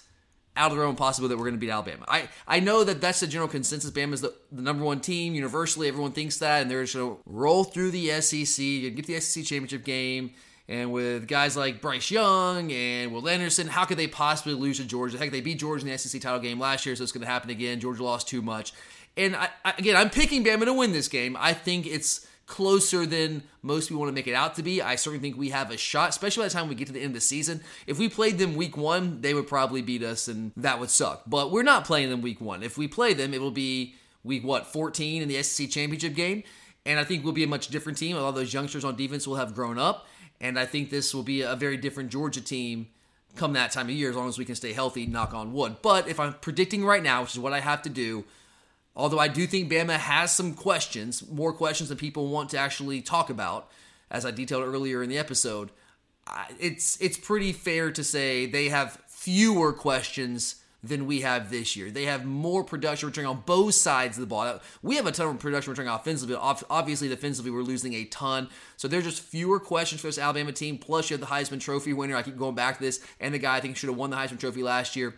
out of the realm possible that we're going to beat Alabama. I, I know that that's the general consensus. Bama is the, the number one team universally. Everyone thinks that, and they're just going to roll through the SEC and get the SEC championship game. And with guys like Bryce Young and Will Anderson, how could they possibly lose to Georgia? Heck, they beat Georgia in the SEC title game last year, so it's going to happen again. Georgia lost too much. And I, I, again, I'm picking Bama to win this game. I think it's closer than most people want to make it out to be. I certainly think we have a shot, especially by the time we get to the end of the season. If we played them week one, they would probably beat us, and that would suck. But we're not playing them week one. If we play them, it will be week what 14 in the SEC championship game, and I think we'll be a much different team. A lot of those youngsters on defense will have grown up, and I think this will be a very different Georgia team come that time of year as long as we can stay healthy. Knock on wood. But if I'm predicting right now, which is what I have to do Although I do think Bama has some questions, more questions than people want to actually talk about, as I detailed earlier in the episode. It's it's pretty fair to say they have fewer questions than we have this year. They have more production returning on both sides of the ball. We have a ton of production returning offensively. Obviously, defensively, we're losing a ton. So there's just fewer questions for this Alabama team. Plus, you have the Heisman Trophy winner. I keep going back to this, and the guy I think should have won the Heisman Trophy last year.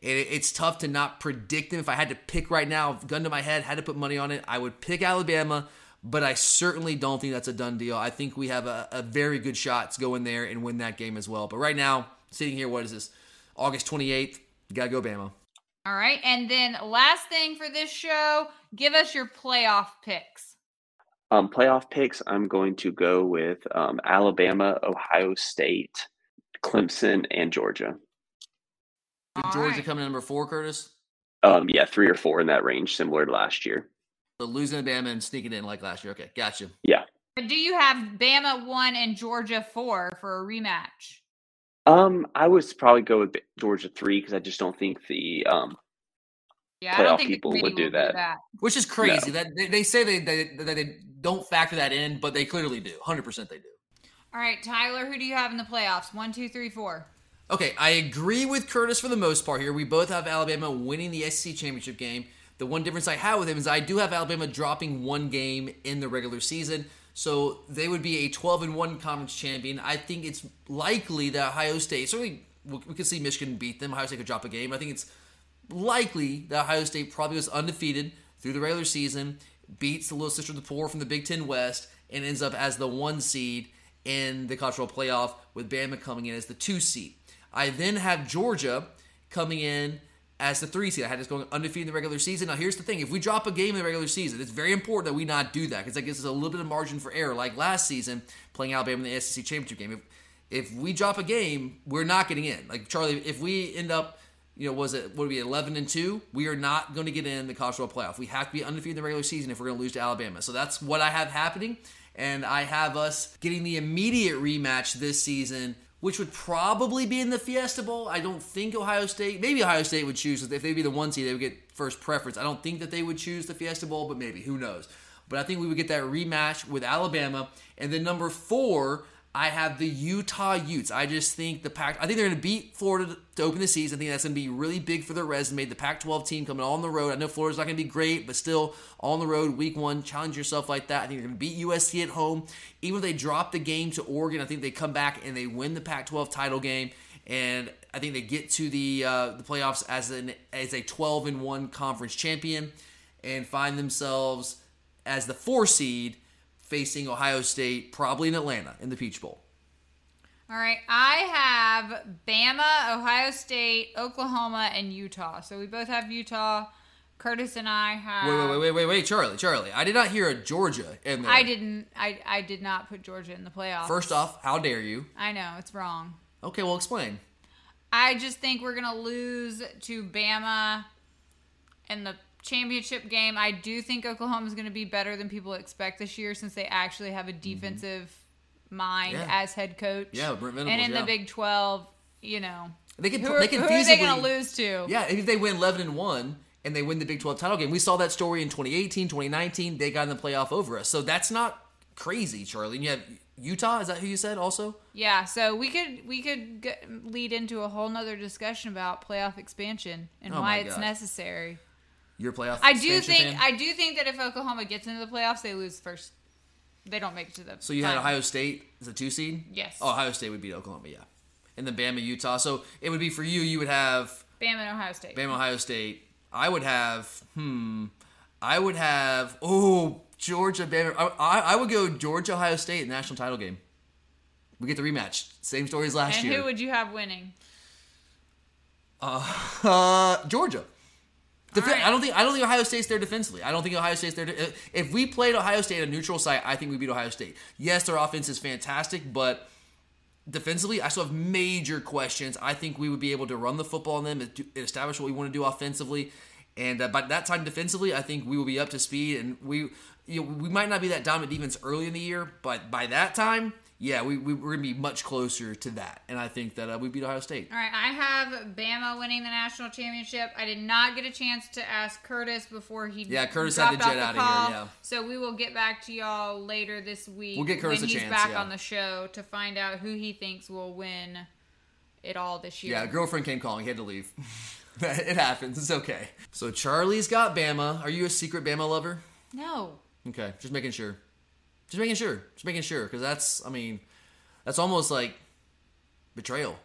It's tough to not predict them. If I had to pick right now, gun to my head, had to put money on it, I would pick Alabama, but I certainly don't think that's a done deal. I think we have a, a very good shot to go in there and win that game as well. But right now, sitting here, what is this? August 28th, you got to go Bama. All right. And then last thing for this show, give us your playoff picks. Um, playoff picks, I'm going to go with um, Alabama, Ohio State, Clemson, and Georgia. Did Georgia right. come in number four, Curtis? Um, yeah, three or four in that range, similar to last year. So losing to Bama and sneaking in like last year. Okay, gotcha. Yeah. Do you have Bama one and Georgia four for a rematch? Um, I would probably go with Georgia three because I just don't think the um Yeah, I don't playoff think people committee would do will that. Which is crazy. That they, they say they, they that they don't factor that in, but they clearly do. Hundred percent, they do. All right, Tyler, who do you have in the playoffs? One, two, three, four. Okay, I agree with Curtis for the most part here. We both have Alabama winning the SEC championship game. The one difference I have with him is I do have Alabama dropping one game in the regular season. So they would be a 12 and 1 conference champion. I think it's likely that Ohio State, certainly we could see Michigan beat them. Ohio State could drop a game. I think it's likely that Ohio State probably was undefeated through the regular season, beats the little sister of the poor from the Big Ten West, and ends up as the one seed in the football playoff with Bama coming in as the two seed. I then have Georgia coming in as the three seed. I had this going undefeated in the regular season. Now, here's the thing: if we drop a game in the regular season, it's very important that we not do that because that gives us a little bit of margin for error. Like last season, playing Alabama in the SEC championship game. If, if we drop a game, we're not getting in. Like Charlie, if we end up, you know, was it what would it be eleven and two? We are not going to get in the college football playoff. We have to be undefeated in the regular season if we're going to lose to Alabama. So that's what I have happening, and I have us getting the immediate rematch this season which would probably be in the Fiesta Bowl. I don't think Ohio State, maybe Ohio State would choose if they'd be the one seed, they would get first preference. I don't think that they would choose the Fiesta Bowl, but maybe who knows. But I think we would get that rematch with Alabama, and then number four. I have the Utah Utes. I just think the Pac. I think they're going to beat Florida to open the season. I think that's going to be really big for their resume. The Pac-12 team coming on the road. I know Florida's not going to be great, but still on the road, week one, challenge yourself like that. I think they're going to beat USC at home. Even if they drop the game to Oregon, I think they come back and they win the Pac-12 title game. And I think they get to the uh, the playoffs as an as a 12 and one conference champion, and find themselves as the four seed facing Ohio State, probably in Atlanta in the Peach Bowl. All right, I have Bama, Ohio State, Oklahoma, and Utah. So we both have Utah. Curtis and I have. Wait, wait, wait, wait, wait, wait, Charlie, Charlie. I did not hear a Georgia in there. I didn't. I I did not put Georgia in the playoffs. First off, how dare you? I know it's wrong. Okay, well, explain. I just think we're gonna lose to Bama in the championship game. I do think Oklahoma is gonna be better than people expect this year since they actually have a defensive mind Mm-hmm. Yeah. as head coach. Yeah, Brent and in yeah. the Big Twelve, you know, They can. who, are- they can who are they gonna lose to? Yeah, if they win 11 and one and they win the Big 12 title game, we saw that story in 2018, 2019. They got in the playoff over us, so that's not crazy, Charlie. And you have Utah. Is that who you said? Also, Yeah, so we could we could g lead into a whole nother discussion about playoff expansion and Oh why it's necessary. Your playoff. I do think fan? I do think that if Oklahoma gets into the playoffs, they lose first. They don't make it to the. So you had. Ohio State as a two seed. Yes. Oh, Ohio State would beat Oklahoma. Yeah, and then Bama, Utah. So it would be for you. You would have Bama and Ohio State. Bama, Ohio State. I would have. Hmm. I would have. Oh, Georgia, Bama. I, I, I would go Georgia, Ohio State in national title game. We get the rematch. Same story as last and year. And who would you have winning? Uh, Uh, Georgia. Defe- right. I don't think I don't think Ohio State's there defensively. I don't think Ohio State's there. To, if we played Ohio State at a neutral site, I think we beat Ohio State. Yes, their offense is fantastic, but defensively, I still have major questions. I think we would be able to run the football on them and establish what we want to do offensively. And uh, by that time, defensively, I think we will be up to speed, and we you know, we might not be that dominant defense early in the year, but by that time, yeah, we, we we're gonna be much closer to that. And I think that uh, we beat Ohio State. All right, I have Bama winning the national championship. I did not get a chance to ask Curtis before he Yeah, Curtis had to jet off the outta here, yeah. So we will get back to y'all later this week. We'll get Curtis when a he's chance, back yeah. on the show to find out who he thinks will win it all this year. Yeah, girlfriend came calling. He had to leave. it happens. It's okay. So Charlie's got Bama. Are you a secret Bama lover? No. Okay, just making sure. Just making sure. Just making sure, because that's, I mean, that's almost like betrayal.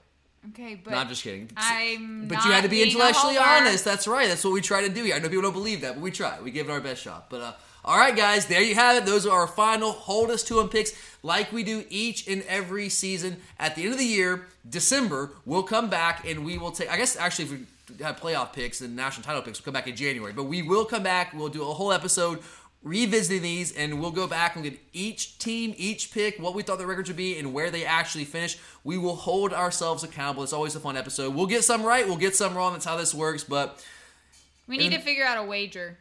Okay, but no, I'm just kidding. I'm But you had to be intellectually honest. That's right. That's what we try to do here. I know people don't believe that, but we try. We give it our best shot. But uh, all right, guys, there you have it. Those are our final hold us to them picks, like we do each and every season. At the end of the year, December, we'll come back and we will take. I guess actually, if we have playoff picks and national title picks, we'll come back in January. But we will come back. We'll do a whole episode revisiting these, and we'll go back and get each team, each pick, what we thought the records would be, and where they actually finish. We will hold ourselves accountable. It's always a fun episode. We'll get some right, we'll get some wrong. That's how this works. But We need And- to figure out a wager.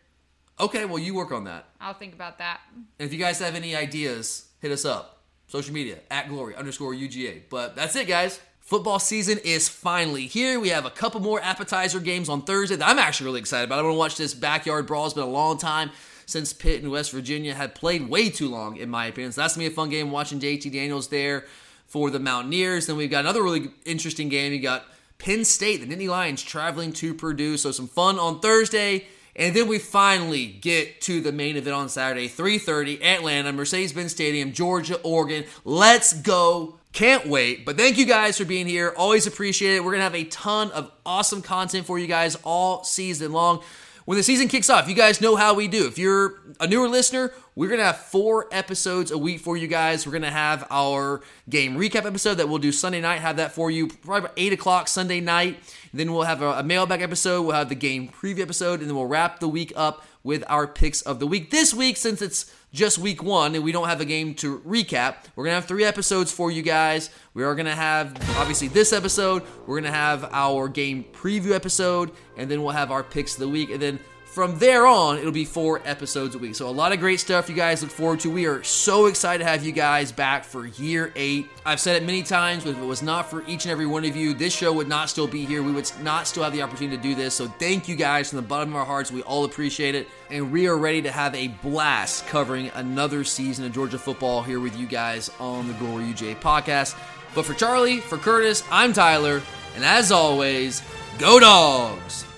okay, well, you work on that. I'll think about that. And if you guys have any ideas, hit us up. Social media at glory underscore UGA. But that's it, guys. Football season is finally here. We have a couple more appetizer games on Thursday that I'm actually really excited about. I want to watch this backyard brawl. It's been a long time since Pitt and West Virginia had played way too long, in my opinion. So that's going to be a fun game watching JT Daniels there for the Mountaineers. Then we've got another really interesting game. You got Penn State, the Nittany Lions traveling to Purdue. So some fun on Thursday. And then we finally get to the main event on Saturday, 3:30, Atlanta, Mercedes-Benz Stadium, Georgia, Oregon. Let's go. Can't wait. But thank you guys for being here. Always appreciate it. We're going to have a ton of awesome content for you guys all season long when the season kicks off, you guys know how we do. If you're a newer listener, we're going to have four episodes a week for you guys. We're going to have our game recap episode that we'll do Sunday night, have that for you probably about 8 o'clock Sunday night. Then we'll have a, a mailbag episode, we'll have the game preview episode, and then we'll wrap the week up with our picks of the week. This week, since it's just week one and we don't have a game to recap, we're to have three episodes for you guys. We are to have, obviously, this episode. We're to have our game preview episode, and then we'll have our picks of the week. And then from there on, it'll be four episodes a week. So, a lot of great stuff you guys look forward to. We are so excited to have you guys back for year eight. I've said it many times, but if it was not for each and every one of you, this show would not still be here. We would not still have the opportunity to do this. So, thank you guys from the bottom of our hearts. We all appreciate it. And we are ready to have a blast covering another season of Georgia football here with you guys on the Glory UJ podcast. But for Charlie, for Curtis, I'm Tyler. And as always, go dogs!